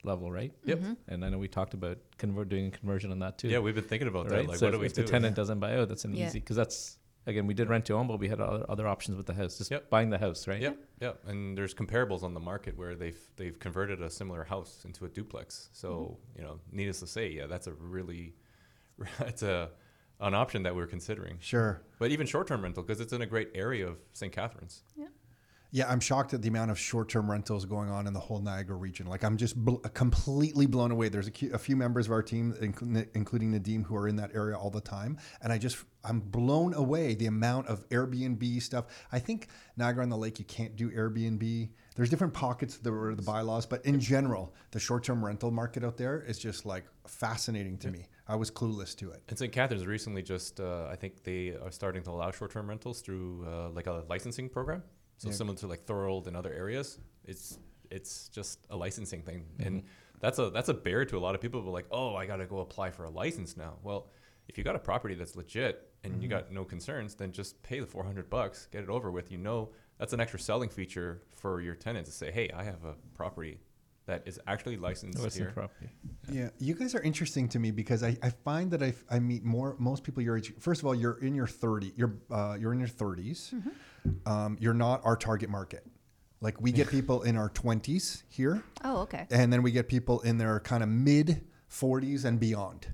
level, right? Yep. Mm-hmm. And I know we talked about convert doing a conversion on that too. Yeah, we've been thinking about right. that. Like, so what do if, we if do? the tenant doesn't buy out, that's an Yeah. easy because that's again we did rent to own, but we had other, other options with the house, just Yep. buying the house, right? Yep, yep. And there's comparables on the market where they've they've converted a similar house into a duplex. So mm-hmm. you know, needless to say, yeah, that's a really, it's a an option that we're considering. Sure. But even short-term rental because it's in a great area of St. Catharines. Yeah, I'm shocked at the amount of short-term rentals going on in the whole Niagara region. Like, I'm just bl- completely blown away. There's a, cu- a few members of our team, inclu- including Nadeem, who are in that area all the time, and I just I'm blown away the amount of Airbnb stuff. I think Niagara on the Lake, you can't do Airbnb. There's different pockets that were the bylaws, but in general, the short-term rental market out there is just like fascinating to me. I was clueless to it. And St. Catharines recently just, uh, I think they are starting to allow short-term rentals through uh, like a licensing program. So Yeah. similar to like Thorold and other areas, it's it's just a licensing thing, mm-hmm. and that's a that's a barrier to a lot of people. But like, oh, I got to go apply for a license now. Well, if you got a property that's legit and you mm-hmm. got no concerns, then just pay the 400 bucks, get it over with. You know that's an extra selling feature for your tenant to say, hey, I have a property that is actually licensed No, here. property. Yeah, you guys are interesting to me because I, I find that I, I meet more most people your age. First of all, you're in your 30. You're uh, you're in your 30s. Um, you're not our target market. Like we get people in our 20s here, Oh, okay. and then we get people in their kind of mid 40s and beyond.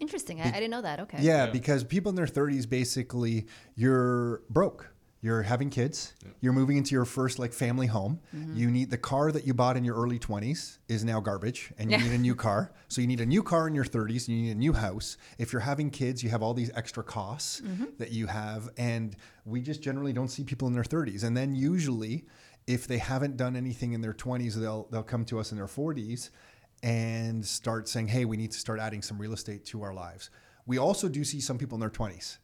Interesting. I, I didn't know that. Okay. Yeah, Yeah. because people in their 30s basically you're broke. You're having kids. You're moving into your first like family home. Mm-hmm. You need the car that you bought in your early 20s is now garbage and you Yeah. need a new car. So you need a new car in your 30s, you need a new house. If you're having kids, you have all these extra costs mm-hmm. that you have and we just generally don't see people in their 30s. And then usually if they haven't done anything in their 20s, they'll they'll come to us in their 40s and start saying, "Hey, we need to start adding some real estate to our lives." We also do see some people in their 20s.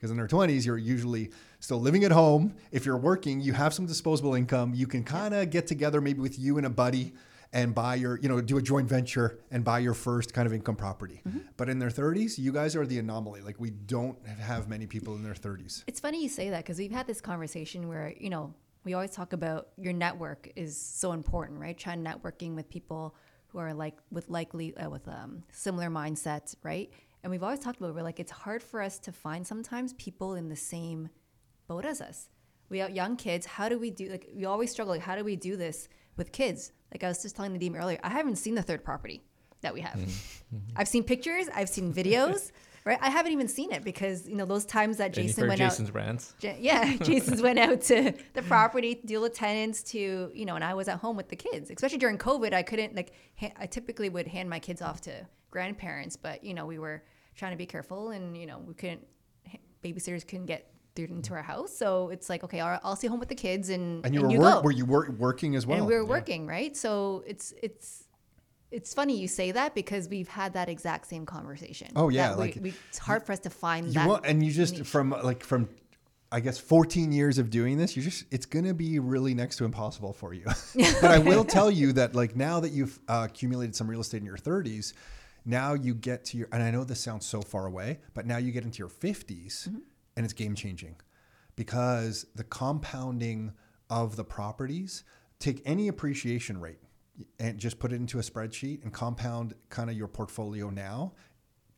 Because in their 20s, you're usually still living at home. If you're working, you have some disposable income. You can kind of get together maybe with you and a buddy and buy your, you know, do a joint venture and buy your first kind of income property. But in their 30s, you guys are the anomaly. Like we don't have many people in their 30s. It's funny you say that because we've had this conversation where, you know, we always talk about your network is so important, right? Trying networking with people who are like with likely uh, with um, similar mindsets, right? And we've always talked about we're like it's hard for us to find sometimes people in the same boat as us. We have young kids. How do we do like we always struggle? Like how do we do this with kids? Like I was just telling Nadeem earlier, I haven't seen the third property that we have. Mm-hmm. I've seen pictures, I've seen videos, right? I haven't even seen it because you know those times that Jason went Jason's out. rants. Ja- Yeah, Jason's went out to the property, to deal with tenants, to you know, and I was at home with the kids. Especially during COVID, I couldn't like. Ha- I typically would hand my kids off to grandparents, but you know, we were trying to be careful, and you know, we couldn't. Babysitters couldn't get through into our house, so it's like, okay, I'll, I'll stay home with the kids, and And you and were you wor- go. were you wor- working as well? and we were working, right? So it's it's it's funny you say that because we've had that exact same conversation. Oh, yeah, That we- like, we, it's hard for us to find you that. want, and you just niche. from like from I guess 14 years of doing this, you just it's going to be really next to impossible for you. but I will tell you that like now that you've uh, accumulated some real estate in your 30s, now you get to your and I know this sounds so far away, but now you get into your 50s mm-hmm. and it's game changing because the compounding of the properties take any appreciation rate and just put it into a spreadsheet and compound kind of your portfolio now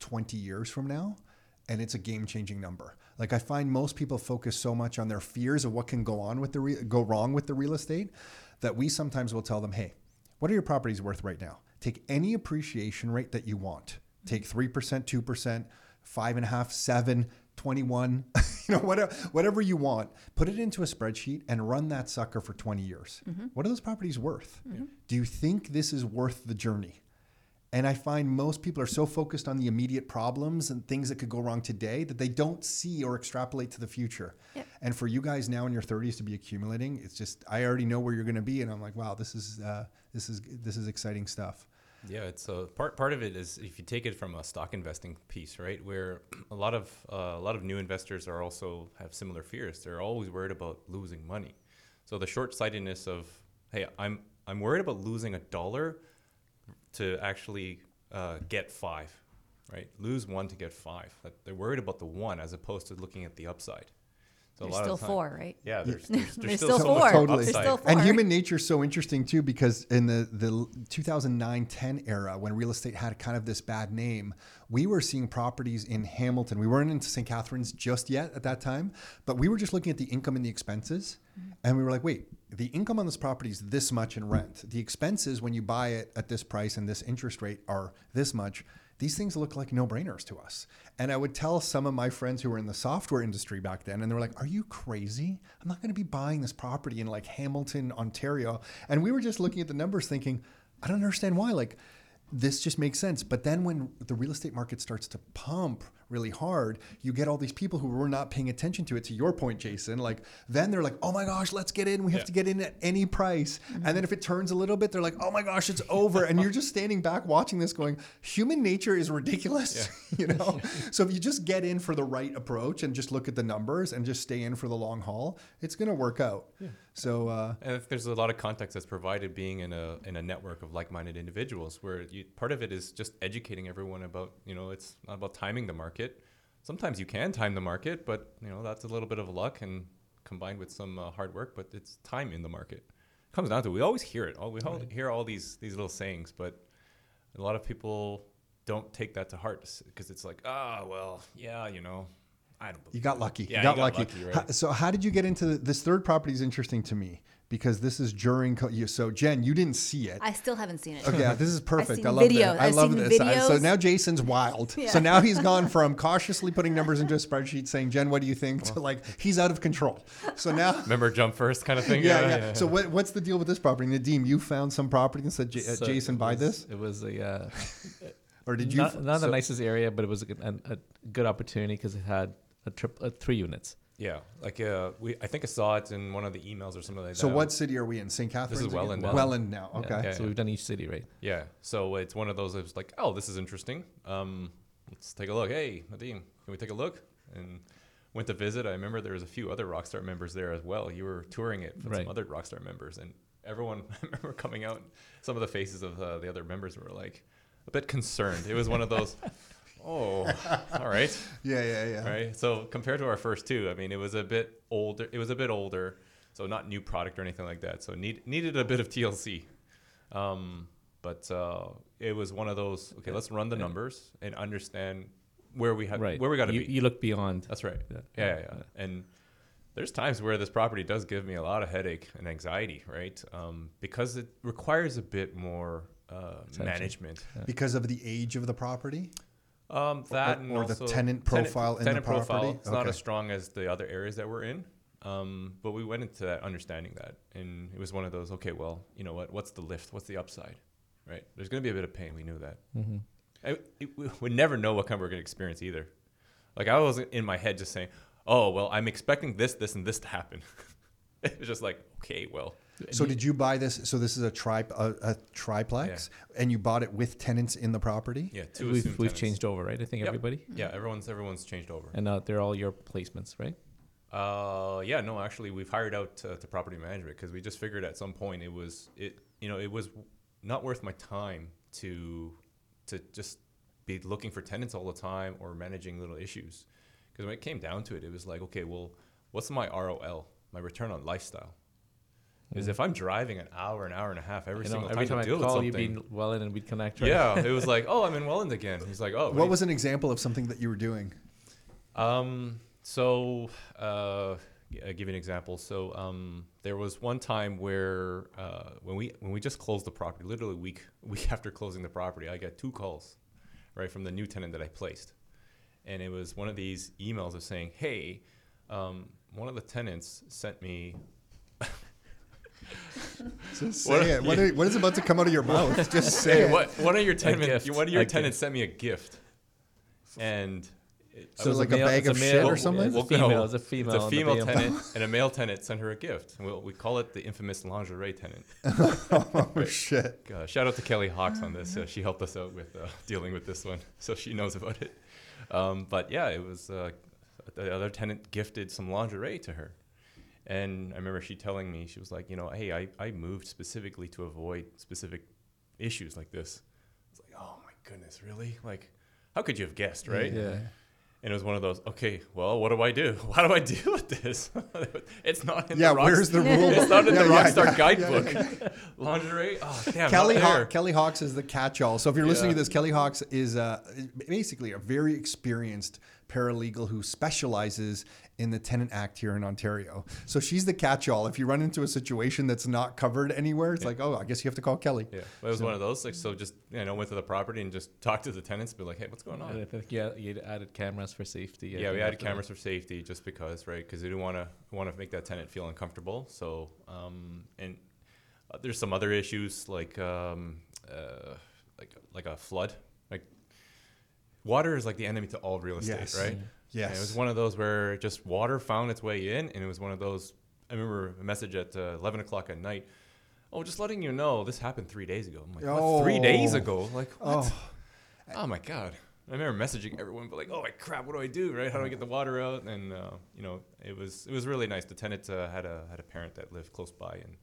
20 years from now and it's a game changing number. Like i find most people focus so much on their fears of what can go on with the re- go wrong with the real estate that we sometimes will tell them hey what are your properties worth right now take any appreciation rate that you want. Take 3% 2% 5.5 7 21 you know whatever, whatever you want. Put it into a spreadsheet and run that sucker for 20 years. What are those properties worth? Do you think this is worth the journey? And I find most people are so focused on the immediate problems and things that could go wrong today that they don't see or extrapolate to the future. Yep. And for you guys now in your 30s to be accumulating, it's just I already know where you're going to be, and I'm like, wow, this is uh, this is this is exciting stuff. Yeah, it's a part. Part of it is if you take it from a stock investing piece, right, where a lot of uh, a lot of new investors are also have similar fears. They're always worried about losing money. So the short sightedness of hey, I'm I'm worried about losing a dollar to actually uh, get five, right? Lose one to get five. They're worried about the one as opposed to looking at the upside. So There's a lot still of time, four, right? Yeah, there's there's, there's, There's still, still four. Totally. There's upside. still And human nature is so interesting too because in the the 2009-10 era when real estate had kind of this bad name, we were seeing properties in Hamilton. We weren't into St. Catharines just yet at that time, but we were just looking at the income and the expenses, mm-hmm. and we were like, wait, the income on this property is this much in rent. The expenses when you buy it at this price and this interest rate are this much. These things look like no-brainers to us. And I would tell some of my friends who were in the software industry back then, and they were like, "Are you crazy? I'm not going to be buying this property in like Hamilton, Ontario." And we were just looking at the numbers, thinking, "I don't understand why." Like, this just makes sense. But then when the real estate market starts to pump really hard, you get all these people who were not paying attention to it. To your point, Jason, like then they're like, "Oh my gosh, let's get in. We have Yeah. to get in at any price." And mm-hmm. then if it turns a little bit, they're like, "Oh my gosh, it's over." and you're just standing back watching this, going, "Human nature is ridiculous," you know. so if you just get in for the right approach and just look at the numbers and just stay in for the long haul, it's going to work out. So uh, And if there's a lot of context that's provided being in a in a network of like-minded individuals, where you, part of it is just educating everyone about you know it's not about timing the market. Sometimes you can time the market, but you know that's a little bit of luck and combined with some uh, hard work. But it's time in the market. It comes down to we always hear it. All we all hear all these these little sayings, but a lot of people don't take that to heart because it's like ah well yeah you know I don't believe You got lucky. Yeah, you got you got lucky. lucky, right. How- so how did you get into the, this third property? Is interesting to me because this is during. You, so Jen, you didn't see it. I still haven't seen it. Okay, yeah, this is perfect. seen I love videos. that. I I've love this. I- So now Jason's wild. So now he's gone from cautiously putting numbers into a spreadsheet, saying, "Jen, what do you think?" to like he's out of control. So now. remember jump first kind of thing Yeah, yeah. So what, what's the deal with this property, Nadeem? You found some property and said, J- uh, So "Jason, buy was- this," It was a uh, or did you? not, not the nicest area, but it was a, good- an- a good opportunity because it had a trip, uh, three units. Yeah, like uh, we I think I saw it in one of the emails or something like So that. So what city are we in? St. Catharines. again? Welland now. Welland now. Okay. Yeah, so yeah. we've done each city, right? Yeah, so it's one of those. It's like, oh, this is interesting. Um, let's take a look. Hey, Nadeem, can we take a look? And went to visit. I remember there was a few other Rockstar members there as well. You were touring it with Right. some other Rockstar members, and everyone. I remember coming out. Some of the faces of uh, the other members were like a bit concerned. It was one of those. Oh, all right. Yeah, yeah, yeah. right? So compared to our first two, I mean, it was a bit older. It was a bit older, so not new product or anything like that. So need, needed a bit of TLC, um, but uh, it was one of those. Okay, let's run the numbers and understand where we have Right. where we got to you, be. You look beyond. That's right. Yeah. Yeah, yeah, yeah. And there's times where this property does give me a lot of headache and anxiety, right? Um, because it requires a bit more uh, management. Because of the age of the property? Um, that and or the also tenant profile in the tenant profile. property? It's not as strong as the other areas that we're in. Um, but we went into that understanding that, and it was one of those. Okay, well, you know what? What's the lift? What's the upside? Right? There's going to be a bit of pain. We knew that. Mm-hmm. I, it, we would never know what kind we're going to experience either. Like I was in my head just saying, "Oh, well, I'm expecting this, this, and this to happen." it was just like, okay, well, So did you buy this? So this is a tri a, a triplex, and you bought it with tenants in the property. yeah, two we've assumed we've tenants. changed over, right? I think Yep. everybody, Yeah, everyone's everyone's changed over. and uh, they're all your placements, right? Uh, yeah, no, actually, we've hired out to, to property management because we just figured at some point it was it you know it was not worth my time to to just be looking for tenants all the time or managing little issues because when it came down to it, it was like okay, well, what's my ROL, my return on lifestyle? Is if I'm driving an hour, an hour and a half every You know, single every time, time to I deal with call you, something. being well in, and we'd connect. Right? yeah, it was like, oh, I'm in Welland again. He's like, oh, What was an example of something that you were doing? Um, so, uh, yeah, I'll give you an example. So, um, there was one time where uh, when we when we just closed the property, literally week week after closing the property, I got two calls, right, from the new tenant that I placed, and it was one of these emails of saying, "Hey, um, one of the tenants sent me." Just What- say it. What, are- what is about to come out of your mouth? Just say Hey, it. what one of your tenants gift. one of your tenants sent me a gift, and. It, So was like a male- bag of a shit male- or something? It's a female. no, It's a female. It's a on the female tenant and a male tenant sent her a gift. We'll, we call it the infamous lingerie tenant. oh shit! Uh, shout out to Kelly Hawks on this. Uh, she helped us out with uh, dealing with this one, so she knows about it. Um, but yeah, it was uh, the other tenant gifted some lingerie to her, and I remember she telling me she was like, you know, hey, I, I moved specifically to avoid specific issues like this. It's like, oh my goodness, really? Like, how could you have guessed, right? Yeah. And it was one of those, okay, well, what do I do? How do I deal with this? it's not in Yeah, the rock where's the rule? It's not in Yeah, the yeah, Rockstar yeah, guidebook. yeah, Lingerie? Oh, damn. Kelly not Haw- Kelly Hawks is the catch-all. So if you're listening to this, Kelly Hawks is uh, basically a very experienced paralegal who specializes in the Tenant Act here in Ontario. So she's the catch-all. If you run into a situation that's not covered anywhere, it's like, oh, I guess you have to call Kelly. Yeah, but it was one of those. Like, so just you know, went to the property and just talked to the tenants, be like, hey, what's going on? I think yeah, you added cameras for safety. I Yeah, we added after cameras for safety just because, right? Because we didn't want to want to make that tenant feel uncomfortable. So, um, and uh, there's some other issues like um, uh, like like a flood. Like water is like the enemy to all real estate, Yes. right? Yes. And it was one of those where just water found its way in, and it was one of those. I remember a message at uh, 11 o'clock at night. Oh, just letting you know, this happened three days ago. I'm like, what? Three days Oh. ago? Like, what? Oh, Oh my god! I remember messaging everyone, but like, oh my crap, what do I do? Right? How do I get the water out? And uh, you know, it was it was really nice. The tenant uh, had a had a parent that lived close by and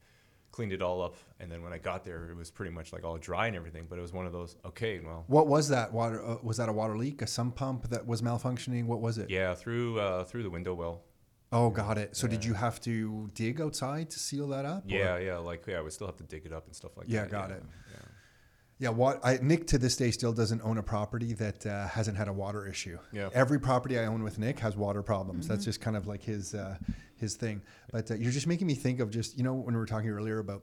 cleaned it all up. And then when I got there, it was pretty much like all dry and everything. But it was one of those. Okay, well, what was that water? Uh, was that a water leak? A sump pump that was malfunctioning? What was it? yeah, through uh, through the window well. Oh, got it. So did you have to dig outside to seal that up? or- Yeah, yeah, like yeah, we still have to dig it up and stuff like that. Yeah, got it. Yeah. Yeah, what I, Nick to this day still doesn't own a property that uh, hasn't had a water issue. Yeah. Every property I own with Nick has water problems. That's just kind of like his uh, his thing. But uh, you're just making me think of just you know when we were talking earlier about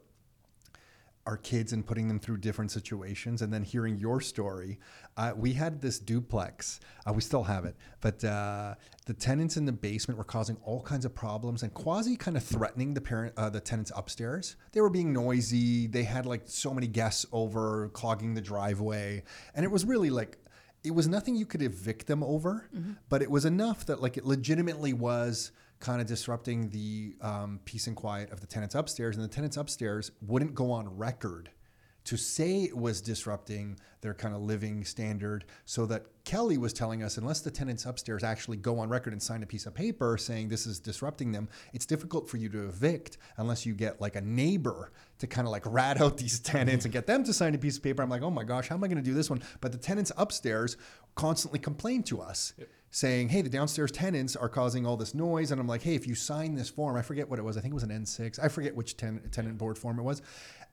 our kids and putting them through different situations, and then hearing your story. Uh, we had this duplex. Uh, we still have it, but uh, the tenants in the basement were causing all kinds of problems and quasi kind of threatening the parent, uh, the tenants upstairs. They were being noisy. They had like so many guests over, clogging the driveway, and it was really like it was nothing you could evict them over, but it was enough that like it legitimately was kind of disrupting the um, peace and quiet of the tenants upstairs, and the tenants upstairs wouldn't go on record to say it was disrupting their kind of living standard so that Kelly was telling us unless the tenants upstairs actually go on record and sign a piece of paper saying this is disrupting them it's difficult for you to evict unless you get like a neighbor to kind of like rat out these tenants and get them to sign a piece of paper. I'm like oh my gosh how am I going to do this one? But the tenants upstairs constantly complain to us saying hey the downstairs tenants are causing all this noise and I'm like hey if you sign this form I forget what it was I think it was an N6 I forget which ten- tenant board form it was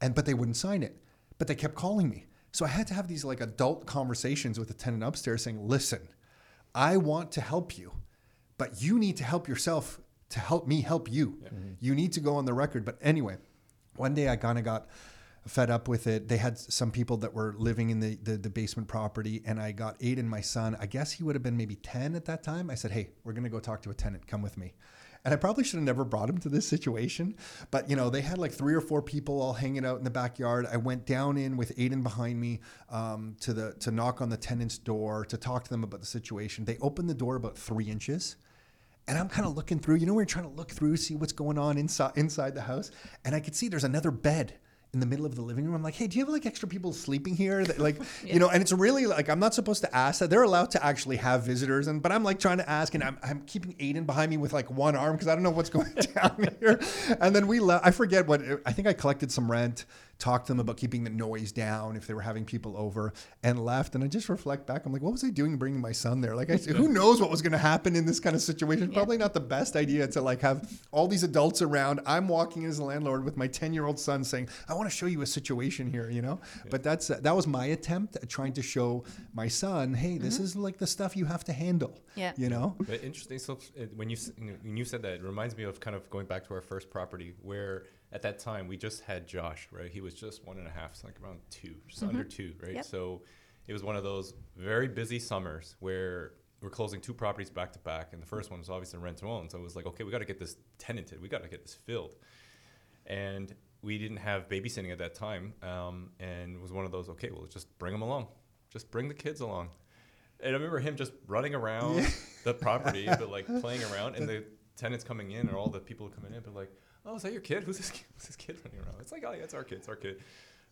and but they wouldn't sign it but they kept calling me. So I had to have these like adult conversations with the tenant upstairs saying, listen, I want to help you, but you need to help yourself to help me help you. Mm-hmm. You need to go on the record. But anyway, one day I kind of got fed up with it. They had some people that were living in the, the, the basement property, and I got Aiden, my son. I guess he would have been maybe 10 at that time. I said, Hey, we're going to go talk to a tenant. Come with me. And I probably should have never brought him to this situation. But, you know, they had like three or four people all hanging out in the backyard. I went down in with Aiden behind me um, to the to knock on the tenant's door to talk to them about the situation. They opened the door about three inches. And I'm kind of looking through, you know, we're trying to look through, see what's going on inside inside the house. And I could see there's another bed in the middle of the living room. I'm like, hey, do you have like extra people sleeping here? That, like, you know, and it's really like I'm not supposed to ask that. They're allowed to actually have visitors, and but I'm like trying to ask, and I'm, I'm keeping Aiden behind me with like one arm because I don't know what's going down here. And then we left. I forget what I think I collected some rent, talked to them about keeping the noise down if they were having people over, and left. And I just reflect back. I'm like, what was I doing bringing my son there? Like, I, who knows what was going to happen in this kind of situation? Probably not the best idea to like have all these adults around. I'm walking as a landlord with my 10 year old son saying, I want to show you a situation here, you know? But that's uh, that was my attempt at trying to show my son, hey, this is like the stuff you have to handle. Yeah. You know? But interesting. So uh, when you s- you know, when you said that, it reminds me of kind of going back to our first property where at that time we just had Josh, right? He was just one and a half, so like around two, just under two, right? Yep. So it was one of those very busy summers where we're closing two properties back to back, and the first one was obviously rent to own. So it was like, okay, we got to get this tenanted, we got to get this filled, and we didn't have babysitting at that time, um, and it was one of those, okay, well, just bring them along, just bring the kids along. And I remember him just running around the property, but like playing around, and the tenants coming in, or all the people coming in, but like, oh, is that your kid? Who's this? Kid? Who's this kid running around? It's like, oh, yeah, it's our kid, it's our kid.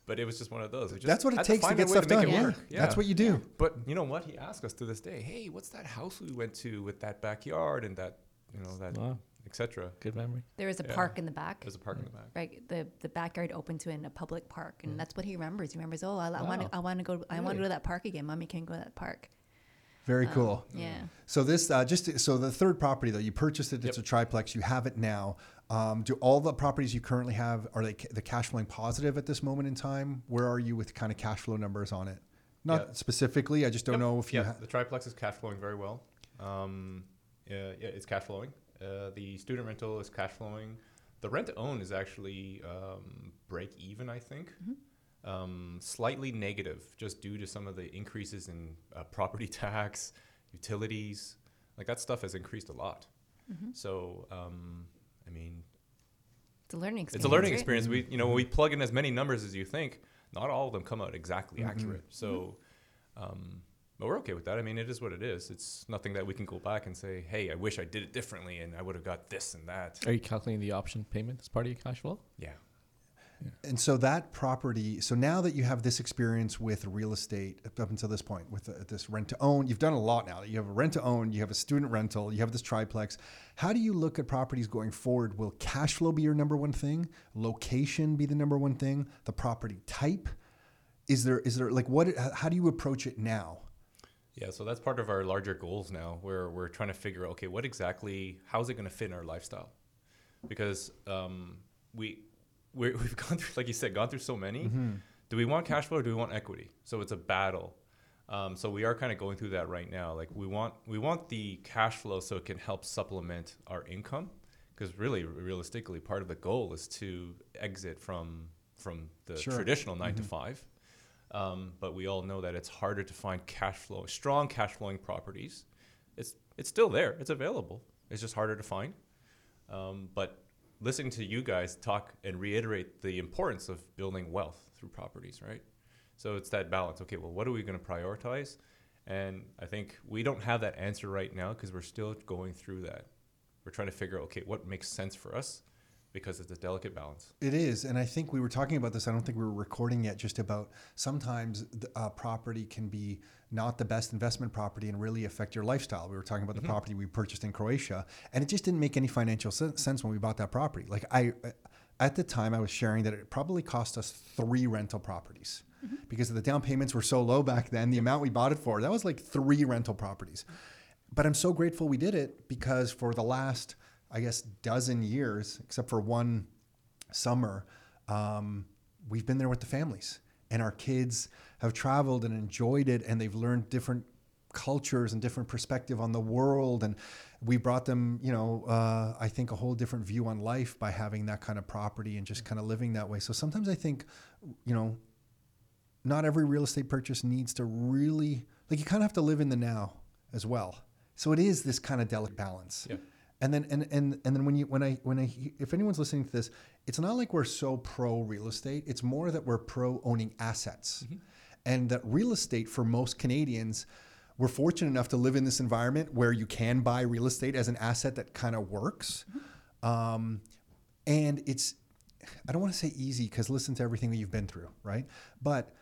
But it was just one of those. Just That's what it takes to find get stuff make done. it Yeah. That's what you do. But you know what? He asks us to this day, hey, what's that house we went to with that backyard and that, you know, that, Wow. etc. Good memory. There was a Yeah. park in the back. There's a park in the back. Right, the the backyard open to in a public park, and that's what he remembers. He remembers, oh, I, want Wow. to, I want to go, I want to Really? go to that park again. Mommy can go to that park. Very Um, cool. Yeah. So this uh, just to- so the third property though you purchased it. It's a triplex. You have it now. Um, do all the properties you currently have are they ca- the cash flowing positive at this moment in time? Where are you with kind of cash flow numbers on it? Not Yeah. specifically. I just don't Yep. know if you. yeah, ha- the triplex is cash flowing very well. Um, yeah, yeah, it's cash flowing. Uh, the student rental is cash flowing. The rent to own is actually um, break even, I think. Um, slightly negative, just due to some of the increases in uh, property tax, utilities. Like that stuff has increased a lot. So, um, I mean, It's a learning experience. it's a learning right? experience. We, you know, when we plug in as many numbers as you think, not all of them come out exactly accurate. So, um, but we're okay with that. I mean, it is what it is. It's nothing that we can go back and say, "Hey, I wish I did it differently, and I would have got this and that." Are you calculating the option payment as part of your cash flow? Yeah, And so that property. So now that you have this experience with real estate up until this point, with uh, this rent to own, you've done a lot now. You have a rent to own. You have a student rental. You have this triplex. How do you look at properties going forward? Will cash flow be your number one thing? Location be the number one thing? The property type? Is there is there like what? How do you approach it now? yeah. So that's part of our larger goals now, where we're trying to figure out, okay, what exactly, how's it going to fit in our lifestyle? Because um, we we we've gone through, like you said, gone through so many. Do we want cash flow or do we want equity? So it's a battle. Um, so we are kind of going through that right now. Like we want we want the cash flow so it can help supplement our income, because really, realistically, part of the goal is to exit from from the Sure. traditional 9 to five. Um, but we all know that it's harder to find cash flow, strong cash flowing properties. It's it's still there. It's available. It's just harder to find. Um, but listening to you guys talk and reiterate the importance of building wealth through properties, right? So it's that balance. Okay, well, what are we going to prioritize? And I think we don't have that answer right now because we're still going through that. We're trying to figure out, okay, what makes sense for us because it's a delicate balance. It is, and I think we were talking about this. I don't think we were recording yet. Just about sometimes the, uh, property can be not the best investment property and really affect your lifestyle. We were talking about the mm-hmm. property we purchased in Croatia, and it just didn't make any financial sen- sense when we bought that property. Like I, uh, at the time, I was sharing that it probably cost us three rental properties mm-hmm. because the down payments were so low back then. The amount we bought it for that was like three rental properties. But I'm so grateful we did it because for the last, I guess, dozen years, except for one summer, um, we've been there with the families, and our kids have traveled and enjoyed it, and they've learned different cultures and different perspective on the world. And we brought them you know uh, i think a whole different view on life by having that kind of property and just kind of living that way. So sometimes i think you know not every real estate purchase needs to really like you kind of have to live in the now as well. So it is this kind of delicate balance. Yeah. And then and and and then when you when I when I if anyone's listening to this, it's not like we're so pro real estate. It's more that we're pro owning assets, and that real estate for most Canadians, we're fortunate enough to live in this environment where you can buy real estate as an asset that kind of works, um, and it's I don't want to say easy because listen to everything that you've been through, right? But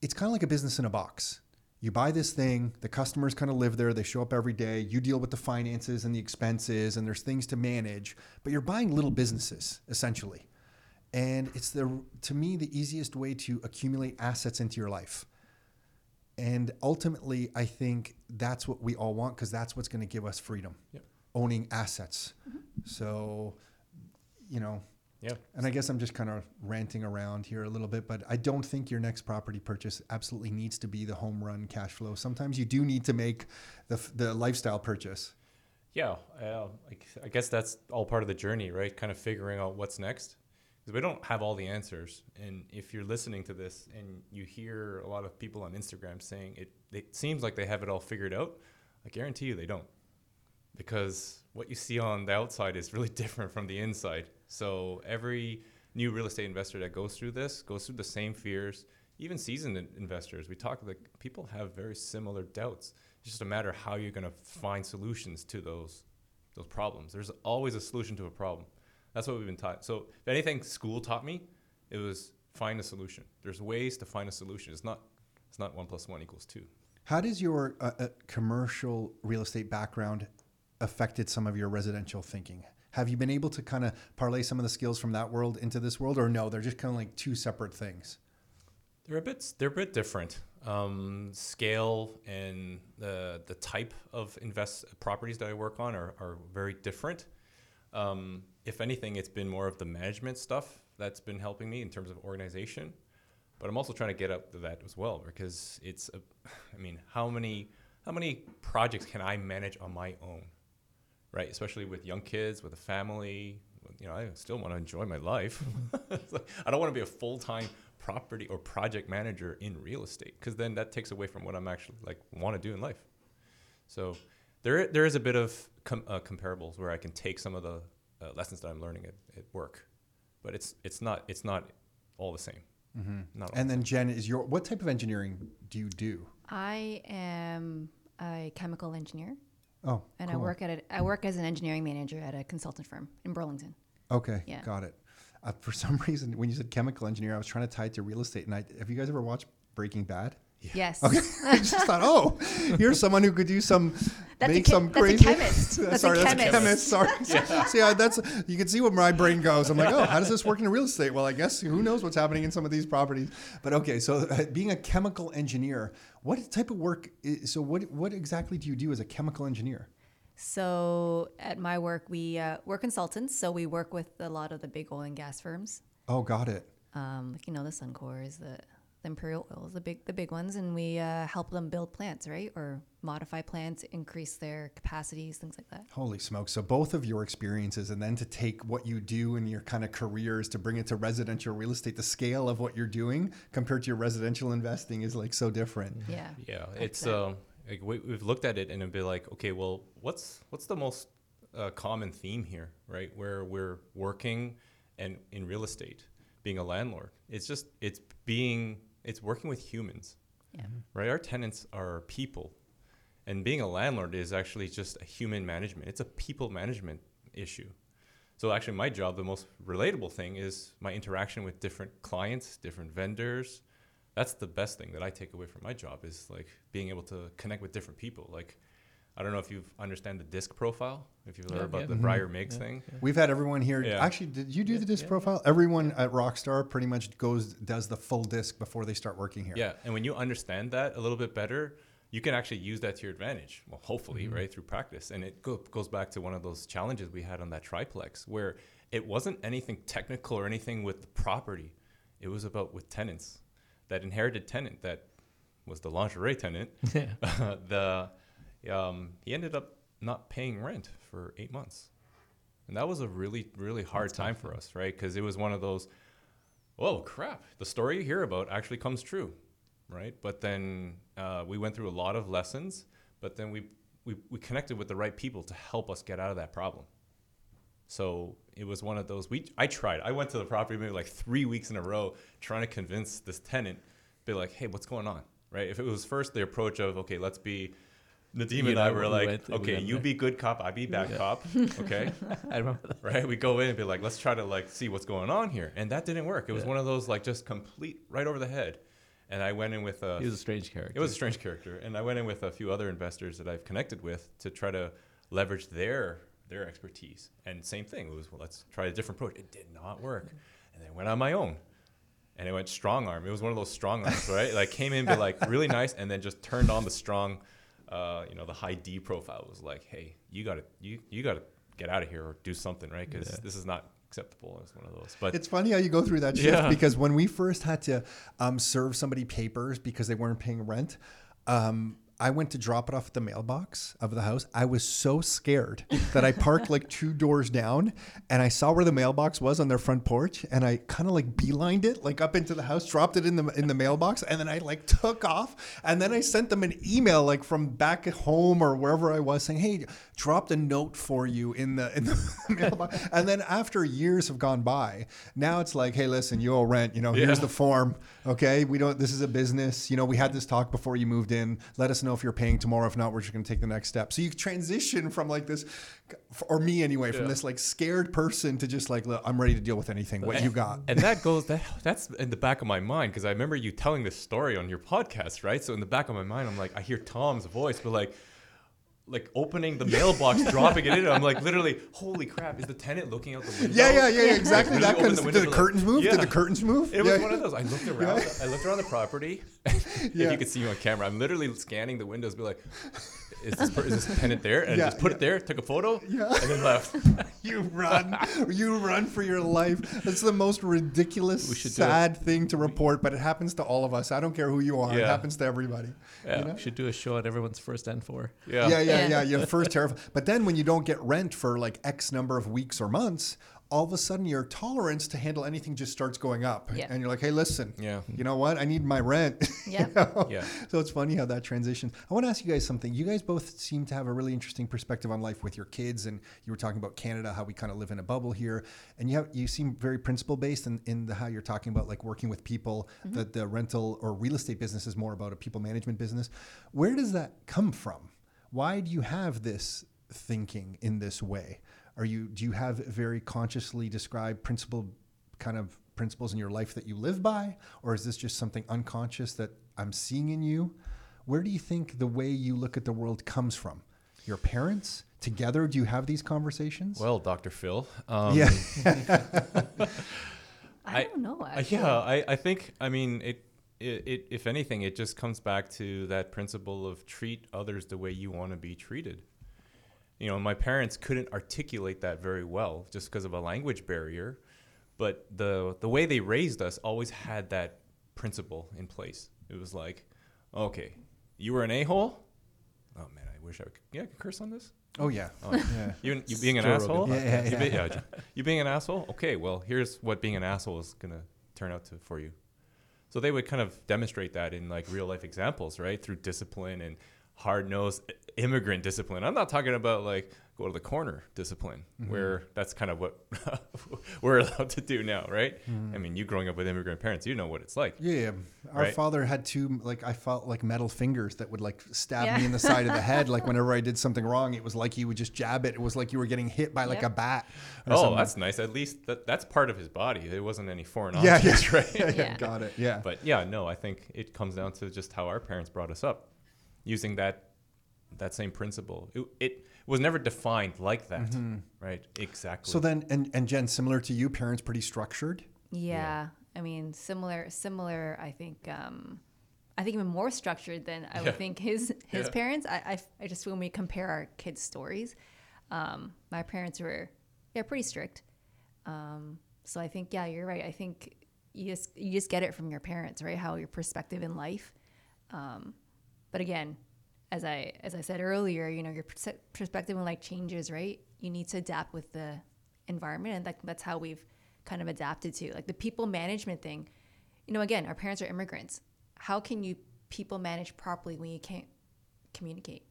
it's kind of like a business in a box. You buy this thing, the customers kind of live there, they show up every day, you deal with the finances and the expenses, and there's things to manage, but you're buying little businesses essentially. And it's the to me the easiest way to accumulate assets into your life. And ultimately, I think that's what we all want because that's what's going to give us freedom. Yep. Owning assets. Mm-hmm. So, you know, Yeah. and I guess I'm just kind of ranting around here a little bit, but I don't think your next property purchase absolutely needs to be the home run cash flow. Sometimes you do need to make the, the lifestyle purchase. Yeah, uh, I guess that's all part of the journey, right? Kind of figuring out what's next. Because we don't have all the answers. And if you're listening to this and you hear a lot of people on Instagram saying it, it seems like they have it all figured out, I guarantee you they don't. Because what you see on the outside is really different from the inside. So every new real estate investor that goes through this goes through the same fears. Even seasoned investors, we talk like people have very similar doubts. It's just a matter of how you're going to find solutions to those those problems. There's always a solution to a problem. That's what we've been taught. So if anything, school taught me it was find a solution. There's ways to find a solution. It's not it's not one plus one equals two. How does your uh, uh, commercial real estate background affected some of your residential thinking? Have you been able to kind of parlay some of the skills from that world into this world, or no? They're just kind of like two separate things. They're a bit they're a bit different. Um, scale and the the type of invest properties that I work on are, are very different. Um, if anything, it's been more of the management stuff that's been helping me in terms of organization. But I'm also trying to get up to that as well because it's a, I mean, how many how many projects can I manage on my own, right? Especially with young kids, with a family. You know, I still want to enjoy my life. Like, I don't want to be a full time property or project manager in real estate because then that takes away from what I'm actually like want to do in life. So there there is a bit of com- uh, comparables where I can take some of the uh, lessons that I'm learning at, at work, but it's it's not it's not all the same. Not all And then Jen, is your what type of engineering do you do? I am a chemical engineer, Oh, and I work at a, I work as an engineering manager at a consultant firm in Burlington. Okay, Yeah. got it. Uh, for some reason, when you said chemical engineer, I was trying to tie it to real estate. And I, have you guys ever watched Breaking Bad? Yes. Okay, I just thought, oh, here's someone who could do some, That's a make che- some that's a crazy. chemist. That's a Sorry, that's a chemist. chemist. Sorry. See, I, that's you can see where my brain goes. I'm like, oh, how does this work in real estate? Well, I guess who knows what's happening in some of these properties. But okay, so uh, being a chemical engineer, what type of work? Is, so what what exactly do you do as a chemical engineer? So at my work, we uh, we're consultants. So we work with a lot of the big oil and gas firms, Oh, got it. um, like you know the Suncors, the Imperial Oils, the big the big ones, and we uh, help them build plants, right, or modify plants, increase their capacities, things like that. Holy smokes. So both of your experiences and then to take what you do in your kind of careers to bring it to residential real estate, the scale of what you're doing compared to your residential investing is like so different. Yeah. Yeah, it's it. um, like we, we've looked at it and it'd be like, okay, well, what's what's the most uh, common theme here, right? Where we're working and in real estate, being a landlord, it's just it's being it's working with humans, Yeah. right? Our tenants are people, and being a landlord is actually just a human management. It's a people management issue. So actually, my job, the most relatable thing is my interaction with different clients, different vendors. That's the best thing that I take away from my job is like being able to connect with different people. Like, I don't know if you understand the disc profile, if you've heard Yeah, about yeah. the. Briar mm-hmm. Mix Yeah, thing. We've had everyone here. Yeah. Actually, did you do Yeah, the disc yeah, profile? Everyone at Rockstar pretty much goes does the full disc before they start working here. Yeah, and when you understand that a little bit better, you can actually use that to your advantage. Well, hopefully, mm-hmm. right through practice, and it go, goes back to one of those challenges we had on that triplex, where it wasn't anything technical or anything with the property. It was about with tenants, that inherited tenant that was the lingerie tenant, Yeah, the um, he ended up not paying rent for eight months, and that was a really really hard time for us, right? Because it was one of those, oh crap, the story you hear about actually comes true, right? But then uh, we went through a lot of lessons, but then we, we we connected with the right people to help us get out of that problem. So it was one of those. We I tried. I went to the property maybe like three weeks in a row trying to convince this tenant, be like, hey, what's going on, right? If it was first the approach of okay, let's be. Nadeem and I were we like, went- okay, went you there. be good cop, I be bad cop, okay, I remember that. right? We go in and be like, let's try to like see what's going on here, and that didn't work. It was Yeah. one of those like just complete right over the head, and I went in with a He was a strange character. it was a strange character, and I went in with a few other investors that I've connected with to try to leverage their their expertise. And same thing, it was well, let's try a different approach. It did not work, and then I went on my own, and it went strong arm. It was one of those strong arms, right? Like came in, be like really nice, and then just turned on the strong, uh, you know, the high D profile. Was like, hey, you got to you you got to get out of here or do something, right? Because Yeah. this is not acceptable. It's one of those. But It's funny how you go through that shift Yeah. because when we first had to um, serve somebody papers because they weren't paying rent, um, I went to drop it off at the mailbox of the house. I was so scared that I parked like two doors down and I saw where the mailbox was on their front porch and I kind of like beelined it like up into the house, dropped it in the in the mailbox and then I like took off and then I sent them an email like from back at home or wherever I was saying, "Hey, dropped a note for you in the in the mailbox." And then after years have gone by, now it's like, "Hey, listen, you owe rent, you know, here's Yeah. the form. Okay, we don't. This is a business. You know, we had this talk before you moved in. Let us know if you're paying tomorrow. If not, we're just going to take the next step. So you transition from like this, or me anyway, from Yeah. this like scared person to just like, "Look, I'm ready to deal with anything. What you got? and that goes that that's in the back of my mind because I remember you telling this story on your podcast, right? So in the back of my mind, I'm like, I hear Tom's voice, but like, like opening the mailbox, dropping it in. I'm like, literally, holy crap! Is the tenant looking out the window? Yeah, yeah, yeah, yeah, exactly. Really that kind the of window Did the curtains like- move? Did the curtains move? It was Yeah. one of those. I looked around. I looked around the property. if Yeah. you could see me on camera, I'm literally scanning the windows, be like, is this per- is this tenant there? And Yeah, just put yeah. it there, took a photo, Yeah. and then left. You run, you run for your life. That's the most ridiculous, We should do it. sad thing to report, but it happens to all of us. I don't care who you are; it happens to everybody. Yeah. You know? We should do a show at everyone's first and four. Yeah. yeah, yeah, Yeah. yeah. You're first terrified, but then when you don't get rent for like X number of weeks or months, all of a sudden your tolerance to handle anything just starts going up, Yeah. and you're like, "Hey, listen, Yeah. you know what? I need my rent." You Yeah. know? Yeah. So it's funny how that transitions. I want to ask you guys something. You guys both seem to have a really interesting perspective on life with your kids, and you were talking about Canada, how we kind of live in a bubble here, and you have you seem very principle based in, in the how you're talking about like working with people. Mm-hmm. That the rental or real estate business is more about a people management business. Where does that come from? Why do you have this thinking in this way? Are you do you have very consciously described principle kind of principles in your life that you live by or is this just something unconscious that I'm seeing in you? Where do you think the way you look at the world comes from? Your parents together do you have these conversations? Well, Dr. Phil. Um, yeah. I, I- don't know. Actually. yeah, I, I think I mean it, it it if anything it just comes back to that principle of treat others the way you want to be treated. You know, my parents couldn't articulate that very well just because of a language barrier, but the the way they raised us always had that principle in place. It was like, okay, you were an a-hole? Oh man, I wish I could yeah, I could curse on this. Oh yeah. Oh, yeah. You, you being an Joe asshole? Rogan. Yeah, yeah, You, be- yeah. yeah, you being an asshole? Okay, well, here's what being an asshole is going to turn out to for you. So they would kind of demonstrate that in like real life examples, right? Through discipline and hard nosed immigrant discipline. I'm not talking about like go to the corner discipline, Mm-hmm. where that's kind of what we're allowed to do now, right? Mm-hmm. I mean, you growing up with immigrant parents, you know what it's like. Yeah, our Right. father had two like I felt like metal fingers that would like stab Yeah. me in the side of the head. Like whenever I did something wrong, it was like he would just jab it. It was like you were getting hit by like Yep. a bat. or Oh, something. that's nice. At least that, that's part of his body. It wasn't any foreign yeah, objects, yeah, right? yeah, yeah, Yeah. got it. Yeah, But yeah, no, I think it comes down to just how our parents brought us up, using that that same principle. It, it was never defined like that, right? Exactly. Mm-hmm. so then, and and Jen, similar to you, parents pretty structured. Yeah. I mean, similar, similar. I think, um, I think even more structured than I Yeah. would think his his Yeah. parents. I, I, I just when we compare our kids' stories, um, my parents were yeah pretty strict. Um, so I think yeah, you're right. I think you just you just get it from your parents, right? How your perspective in life. Um, but again, as I as I said earlier, you know, your perspective on like changes, right? You need to adapt with the environment, and that, that's how we've kind of adapted to like the people management thing. You know, again, our parents are immigrants. How can you people manage properly when you can't communicate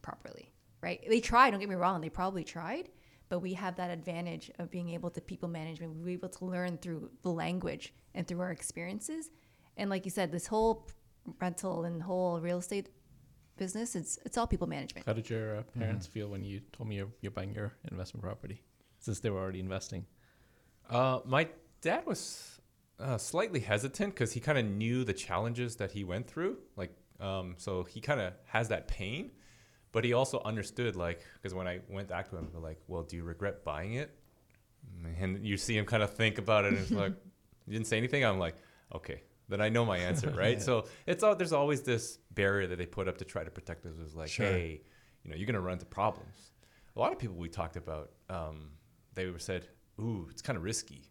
properly, right? They tried. Don't get me wrong; they probably tried, but we have that advantage of being able to people management. We're able to learn through the language and through our experiences. And like you said, this whole rental and whole real estate business, it's it's all people management. How did your uh, parents feel when you told me you're, you're buying your investment property, since they were already investing? Uh, my dad was uh, slightly hesitant because he kind of knew the challenges that he went through. Like, um, so he kind of has that pain, but he also understood, like, because when I went back to him, we're like, "Well, do you regret buying it?" And you see him kind of think about it, and it's like, "You didn't say anything." I'm like, "Okay, then I know my answer, right?" So it's all there's always this barrier that they put up to try to protect us. Is like, Sure. hey, you know, you're gonna run into problems. A lot of people we talked about, um, they were said, "Ooh, it's kind of risky."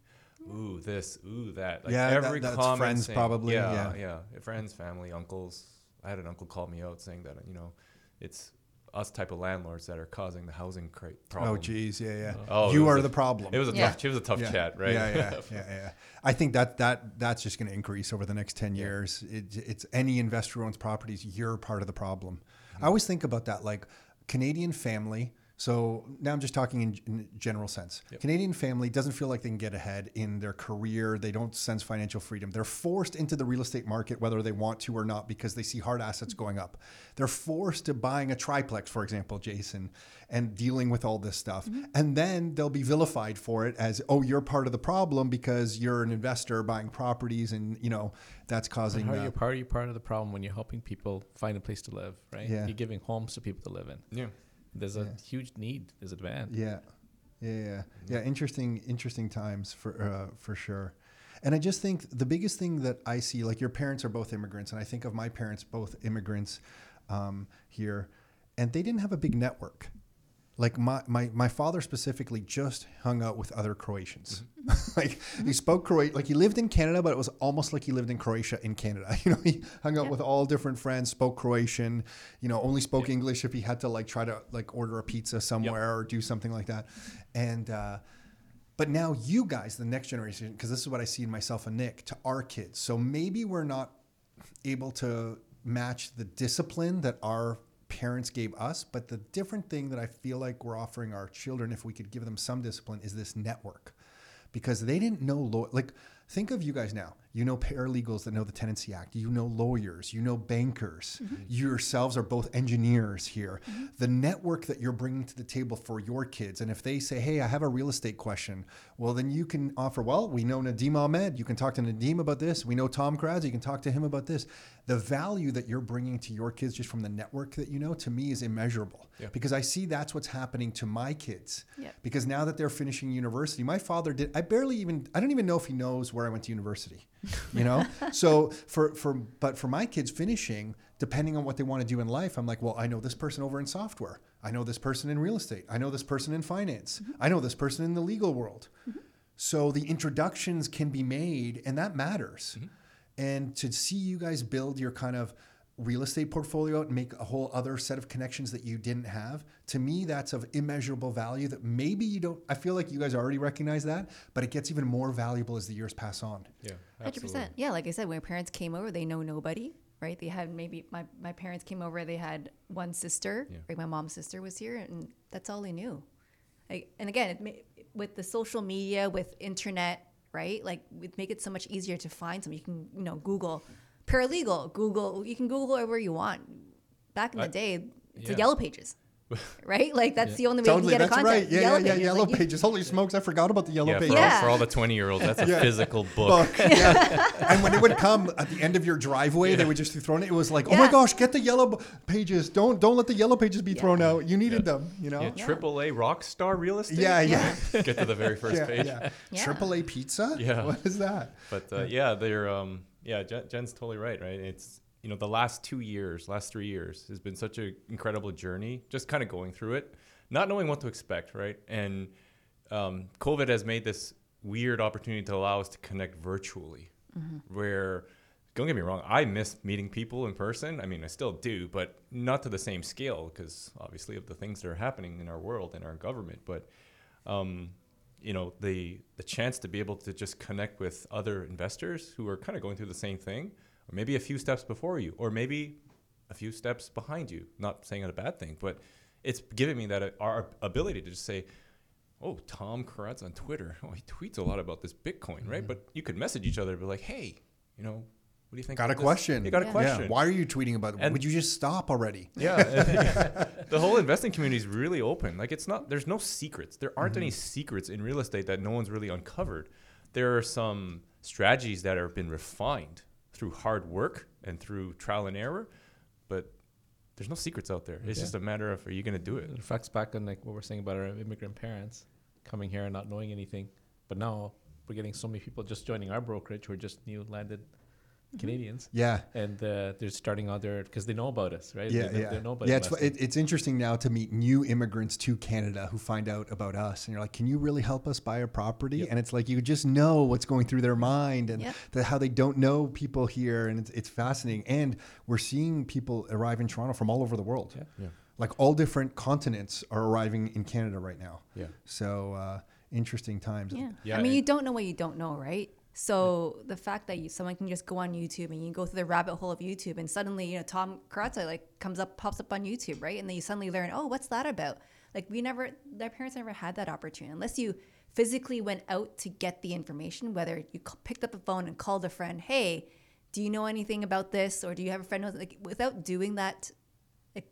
Ooh, this, ooh, that. Like Yeah, that- every that's friends saying- probably, Yeah, yeah. yeah, Friends, family, uncles. I had an uncle call me out saying that you know, it's us type of landlords that are causing the housing cra- oh, problem. Oh, geez, yeah, yeah. Uh, oh, you are a- the problem. It was a Yeah. tough. It was a tough yeah. chat, right? Yeah, yeah, yeah, yeah. I think that that that's just going to increase over the next ten years. It, it's any investor who owns properties, you're part of the problem. Mm. I always think about that, like Canadian family. So now I'm just talking in, in general sense. Canadian family doesn't feel like they can get ahead in their career. They don't sense financial freedom. They're forced into the real estate market whether they want to or not because they see hard assets going up. They're forced to buying a triplex, for example, Jason, and dealing with all this stuff. And then they'll be vilified for it as, oh, you're part of the problem because you're an investor buying properties and, you know, that's causing. How are uh, you part? Are you part of the problem when you're helping people find a place to live, right? Yeah. You're giving homes to people to live in. yeah. There's a huge need. There's a demand. Yeah, yeah, yeah, yeah. Interesting, interesting times for uh, for sure. And I just think the biggest thing that I see, like your parents are both immigrants, and I think of my parents both immigrants um, here, and they didn't have a big network. Like my, my, my father specifically just hung out with other Croatians. like he spoke Croatian, like he lived in Canada, but it was almost like he lived in Croatia in Canada. You know, he hung out Yeah. with all different friends, spoke Croatian, you know, only spoke English if he had to like try to like order a pizza somewhere or do something like that. And, uh, but now you guys, the next generation, because this is what I see in myself and Nick, to our kids. So maybe we're not able to match the discipline that our parents gave us, but the different thing that I feel like we're offering our children, if we could give them some discipline, is this network. Because they didn't know law. Like, think of you guys now. You know paralegals that know the Tenancy Act. You know lawyers. You know bankers. Mm-hmm. You yourselves are both engineers here. Mm-hmm. The network that you're bringing to the table for your kids. And if they say, hey, I have a real estate question, well, then you can offer, well, we know Nadeem Ahmed. You can talk to Nadeem about this. We know Tom Karadza. You can talk to him about this. The value that you're bringing to your kids just from the network that you know, to me, is immeasurable. Yeah. Because I see that's what's happening to my kids. Yep. Because now that they're finishing university, my father did, I barely even, I don't even know if he knows where I went to university, you know? so for, for, but for my kids finishing, depending on what they want to do in life, I'm like, well, I know this person over in software. I know this person in real estate. I know this person in finance. Mm-hmm. I know this person in the legal world. Mm-hmm. So the introductions can be made, and that matters. Mm-hmm. And to see you guys build your kind of real estate portfolio out and make a whole other set of connections that you didn't have, to me, that's of immeasurable value that maybe you don't. I feel like you guys already recognize that, but it gets even more valuable as the years pass on. Yeah. hundred percent. Yeah, like I said, when my parents came over, they know nobody, right? They had maybe my, my parents came over, they had one sister, Yeah. like my mom's sister was here, and that's all they knew. Like, and again, it ma- with the social media, with internet, right? Like, it make it so much easier to find something. You can, you know, Google paralegal, Google. You can Google whatever you want. Back in the I- day, it's the yeah. yellow pages, right? Like that's the only way Totally, you can get that's a contact. right. Yeah, yeah, yeah. pages. Yellow like, you- pages. Holy smokes! I forgot about the yellow Yeah, for, pages. all, Yeah. for all the 20 year olds, that's a Yeah. physical book. book. Yeah. and when it would come at the end of your driveway, they would just throw it. It was like, oh my gosh, get the yellow b- pages. Don't don't let the yellow pages be Yeah. thrown out. You needed them, you know. Yeah, triple A rock star real estate. Yeah, yeah, Get to the very first yeah, page. yeah. Yeah. Triple A pizza. Yeah. What is that? But uh, yeah, they're um, yeah. Jen, Jen's totally right. Right. It's you know the last two years, last three years has been such an incredible journey. Just kind of going through it, not knowing what to expect. Right. And um, COVID has made this weird opportunity to allow us to connect virtually, where don't get me wrong, I miss meeting people in person. I mean, I still do, but not to the same scale because obviously of the things that are happening in our world and our government. But um, you know, the the chance to be able to just connect with other investors who are kind of going through the same thing, or maybe a few steps before you, or maybe a few steps behind you. Not saying it a bad thing, but it's giving me that uh, our ability to just say, "Oh, Tom Karadza on Twitter. Oh, he tweets a lot about this Bitcoin, right?" But you could message each other, and be like, "Hey, you know, what do you think?" Got a this?" question. You got a question. Yeah. Why are you tweeting about it? Would you just stop already? Yeah, the whole investing community is really open. Like it's not. There's no secrets. There aren't any mm-hmm. secrets in real estate that no one's really uncovered. There are some strategies that have been refined through hard work and through trial and error, but there's no secrets out there. It's Yeah. just a matter of are you going to do it? It reflects back on like what we're saying about our immigrant parents coming here and not knowing anything. But now we're getting so many people just joining our brokerage who are just new landed Canadians. Yeah. And uh, they're starting out there because they know about us, right? Yeah, they, know- yeah, They know about yeah. It's, it, it's interesting now to meet new immigrants to Canada who find out about us, and you're like, "Can you really help us buy a property?" Yep. And it's like you just know what's going through their mind and Yep. the, how they don't know people here, and it's, it's fascinating. And we're seeing people arrive in Toronto from all over the world. Yeah. Yeah. Like all different continents are arriving in Canada right now. Yeah. So uh, interesting times. Yeah. Yeah, I mean, you don't know what you don't know, right? So the fact that you, someone can just go on YouTube and you go through the rabbit hole of YouTube and suddenly, you know, Tom Karadza like comes up, pops up on YouTube, right? And then you suddenly learn, oh, what's that about? Like we never, their parents never had that opportunity unless you physically went out to get the information, whether you c- picked up the phone and called a friend, hey, do you know anything about this? Or do you have a friend who's like, without doing that, like,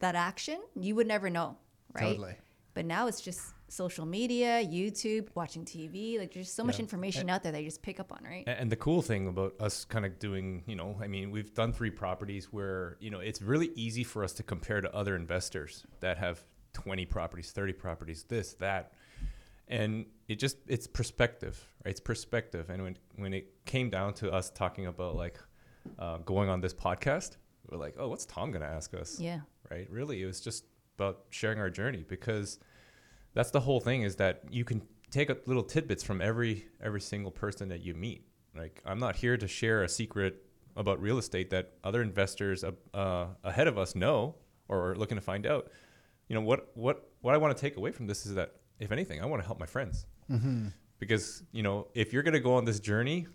that action, you would never know, right? Totally. But now it's just social media, YouTube, watching TV. Like there's so much Yeah. information out there that you just pick up on, right? And the cool thing about us kind of doing, you know, I mean, we've done three properties where, you know, it's really easy for us to compare to other investors that have 20 properties, 30 properties, this, that. And it just, it's perspective, right? It's perspective. And when, when it came down to us talking about like uh, going on this podcast, we're like, oh, what's Tom going to ask us? Yeah. right? Really, it was just about sharing our journey because that's the whole thing is that you can take a little tidbits from every every single person that you meet. Like I'm not here to share a secret about real estate that other investors uh, uh, ahead of us know or are looking to find out. You know what what what I want to take away from this is that if anything, I want to help my friends because you know if you're going to go on this journey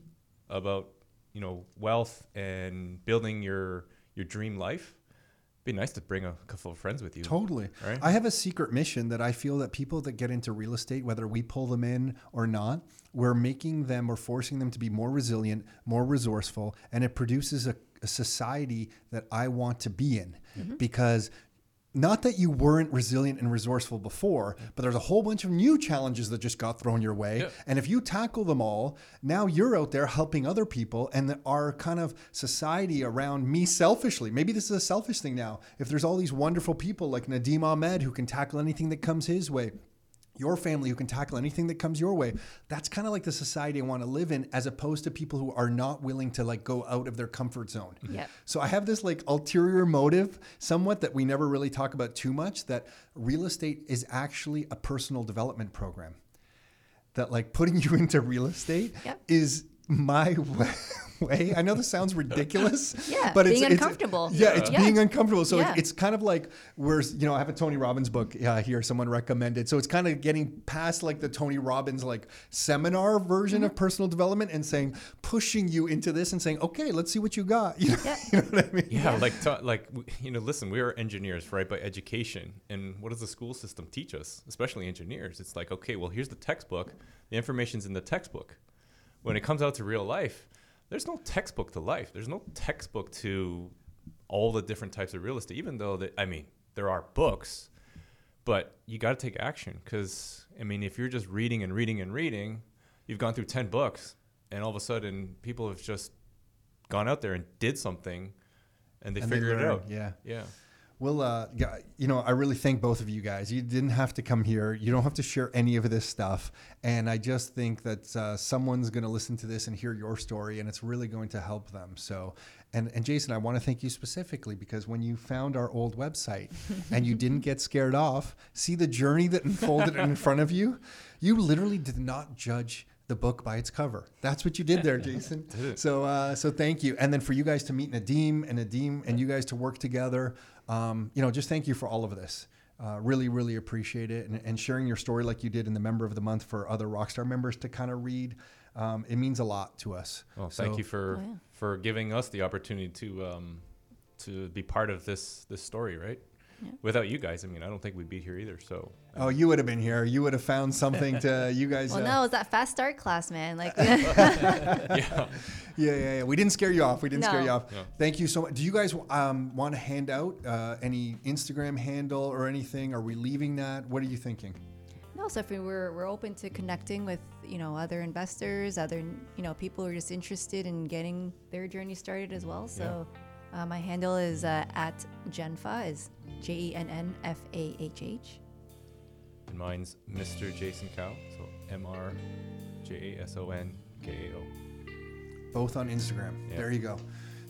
about you know wealth and building your your dream life be nice to bring a couple of friends with you Totally. Right? I have a secret mission that I feel that people that get into real estate, whether we pull them in or not, we're making them or forcing them to be more resilient, more resourceful, and it produces a, a society that I want to be in. Mm-hmm. Because not that you weren't resilient and resourceful before, but there's a whole bunch of new challenges that just got thrown your way. Yeah. And if you tackle them all, now you're out there helping other people and our kind of society around me selfishly. Maybe this is a selfish thing now. If there's all these wonderful people like Nadeem Ahmed who can tackle anything that comes his way, your family who can tackle anything that comes your way. That's kind of like the society I want to live in as opposed to people who are not willing to like go out of their comfort zone. Yeah. So I have this like ulterior motive somewhat that we never really talk about too much that real estate is actually a personal development program. That like putting you into real estate Yep. is my way. I know this sounds ridiculous. Yeah, but being it's, it's- uncomfortable. yeah, it's Yeah. being uncomfortable. So Yeah. it, it's kind of like where's you know I have a Tony Robbins book uh, here. Someone recommended. So it's kind of getting past like the Tony Robbins like seminar version Mm-hmm. of personal development and saying pushing you into this and saying okay, let's see what you got. You know, Yeah. you know what I mean? yeah, like to, like you know listen we are engineers right by education and what does the school system teach us especially engineers it's like okay well here's the textbook the information's in the textbook when it comes out to real life there's no textbook to life. There's no textbook to all the different types of real estate even though that i mean there are books but you got to take action because i mean if you're just reading and reading and reading you've gone through 10 books and all of a sudden people have just gone out there and did something and they And they figured it out. yeah. yeah Well, uh, you know, I really thank both of you guys. You didn't have to come here. You don't have to share any of this stuff. And I just think that uh, someone's going to listen to this and hear your story, and it's really going to help them. So, and, and Jason, I want to thank you specifically because when you found our old website and you didn't get scared off, see the journey that unfolded in front of you, you literally did not judge the book by its cover. That's what you did there, Jason. so, uh, so thank you. And then for you guys to meet Nadeem and Nadeem and you guys to work together, um, you know, just thank you for all of this. Uh, really, really appreciate it. And, and, sharing your story like you did in the Member of the Month for other Rockstar members to kind of read. Um, it means a lot to us. Well, thank so, you for oh, yeah. for giving us the opportunity to um, to be part of this this story, right? Yeah. Without you guys, I mean, I don't think we'd be here either. So. Oh, you would have been here. You would have found something to you guys. well, uh, no, it was that fast start class, man. Like. yeah. yeah. Yeah, yeah, We didn't scare you off. We didn't no. scare you off. No. Thank you so much. Do you guys um, want to hand out uh, any Instagram handle or anything? Are we leaving that? What are you thinking? No, Stephanie, we're we're open to connecting with you know other investors, other you know people who are just interested in getting their journey started as well. So. Yeah uh, my handle is uh, at Jennfah, is J E N N F A H H. And mine's Mr. Jason Kao, so M R J A S O N K A O. Both on Instagram. Yeah. There you go.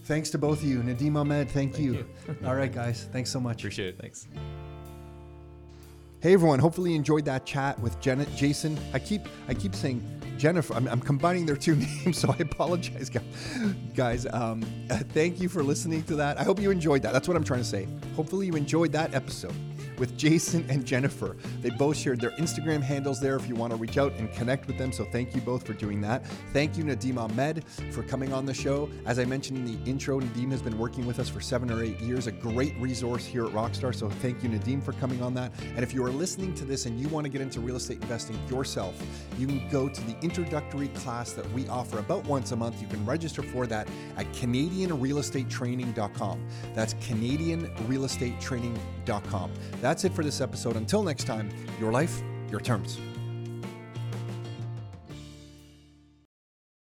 Thanks to both of you. Nadeem Ahmed, thank, thank you. you. All right, guys. Thanks so much. Appreciate it. Thanks. Hey everyone, hopefully you enjoyed that chat with Janet Jason. I keep I keep saying Jennifer. I'm, I'm, combining their two names, so I apologize, guys. Um, thank you for listening to that. I hope you enjoyed that. That's what I'm trying to say. Hopefully, you enjoyed that episode with Jason and Jennifer. They both shared their Instagram handles there if you want to reach out and connect with them. So thank you both for doing that. Thank you, Nadeem Ahmed, for coming on the show. As I mentioned in the intro, Nadeem has been working with us for seven or eight years, a great resource here at Rockstar. So thank you, Nadeem, for coming on that. And if you are listening to this and you want to get into real estate investing yourself, you can go to the introductory class that we offer about once a month. You can register for that at CanadianRealEstateTraining.com. That's CanadianRealEstateTraining.com. That's it for this episode. Until next time, your life, your terms.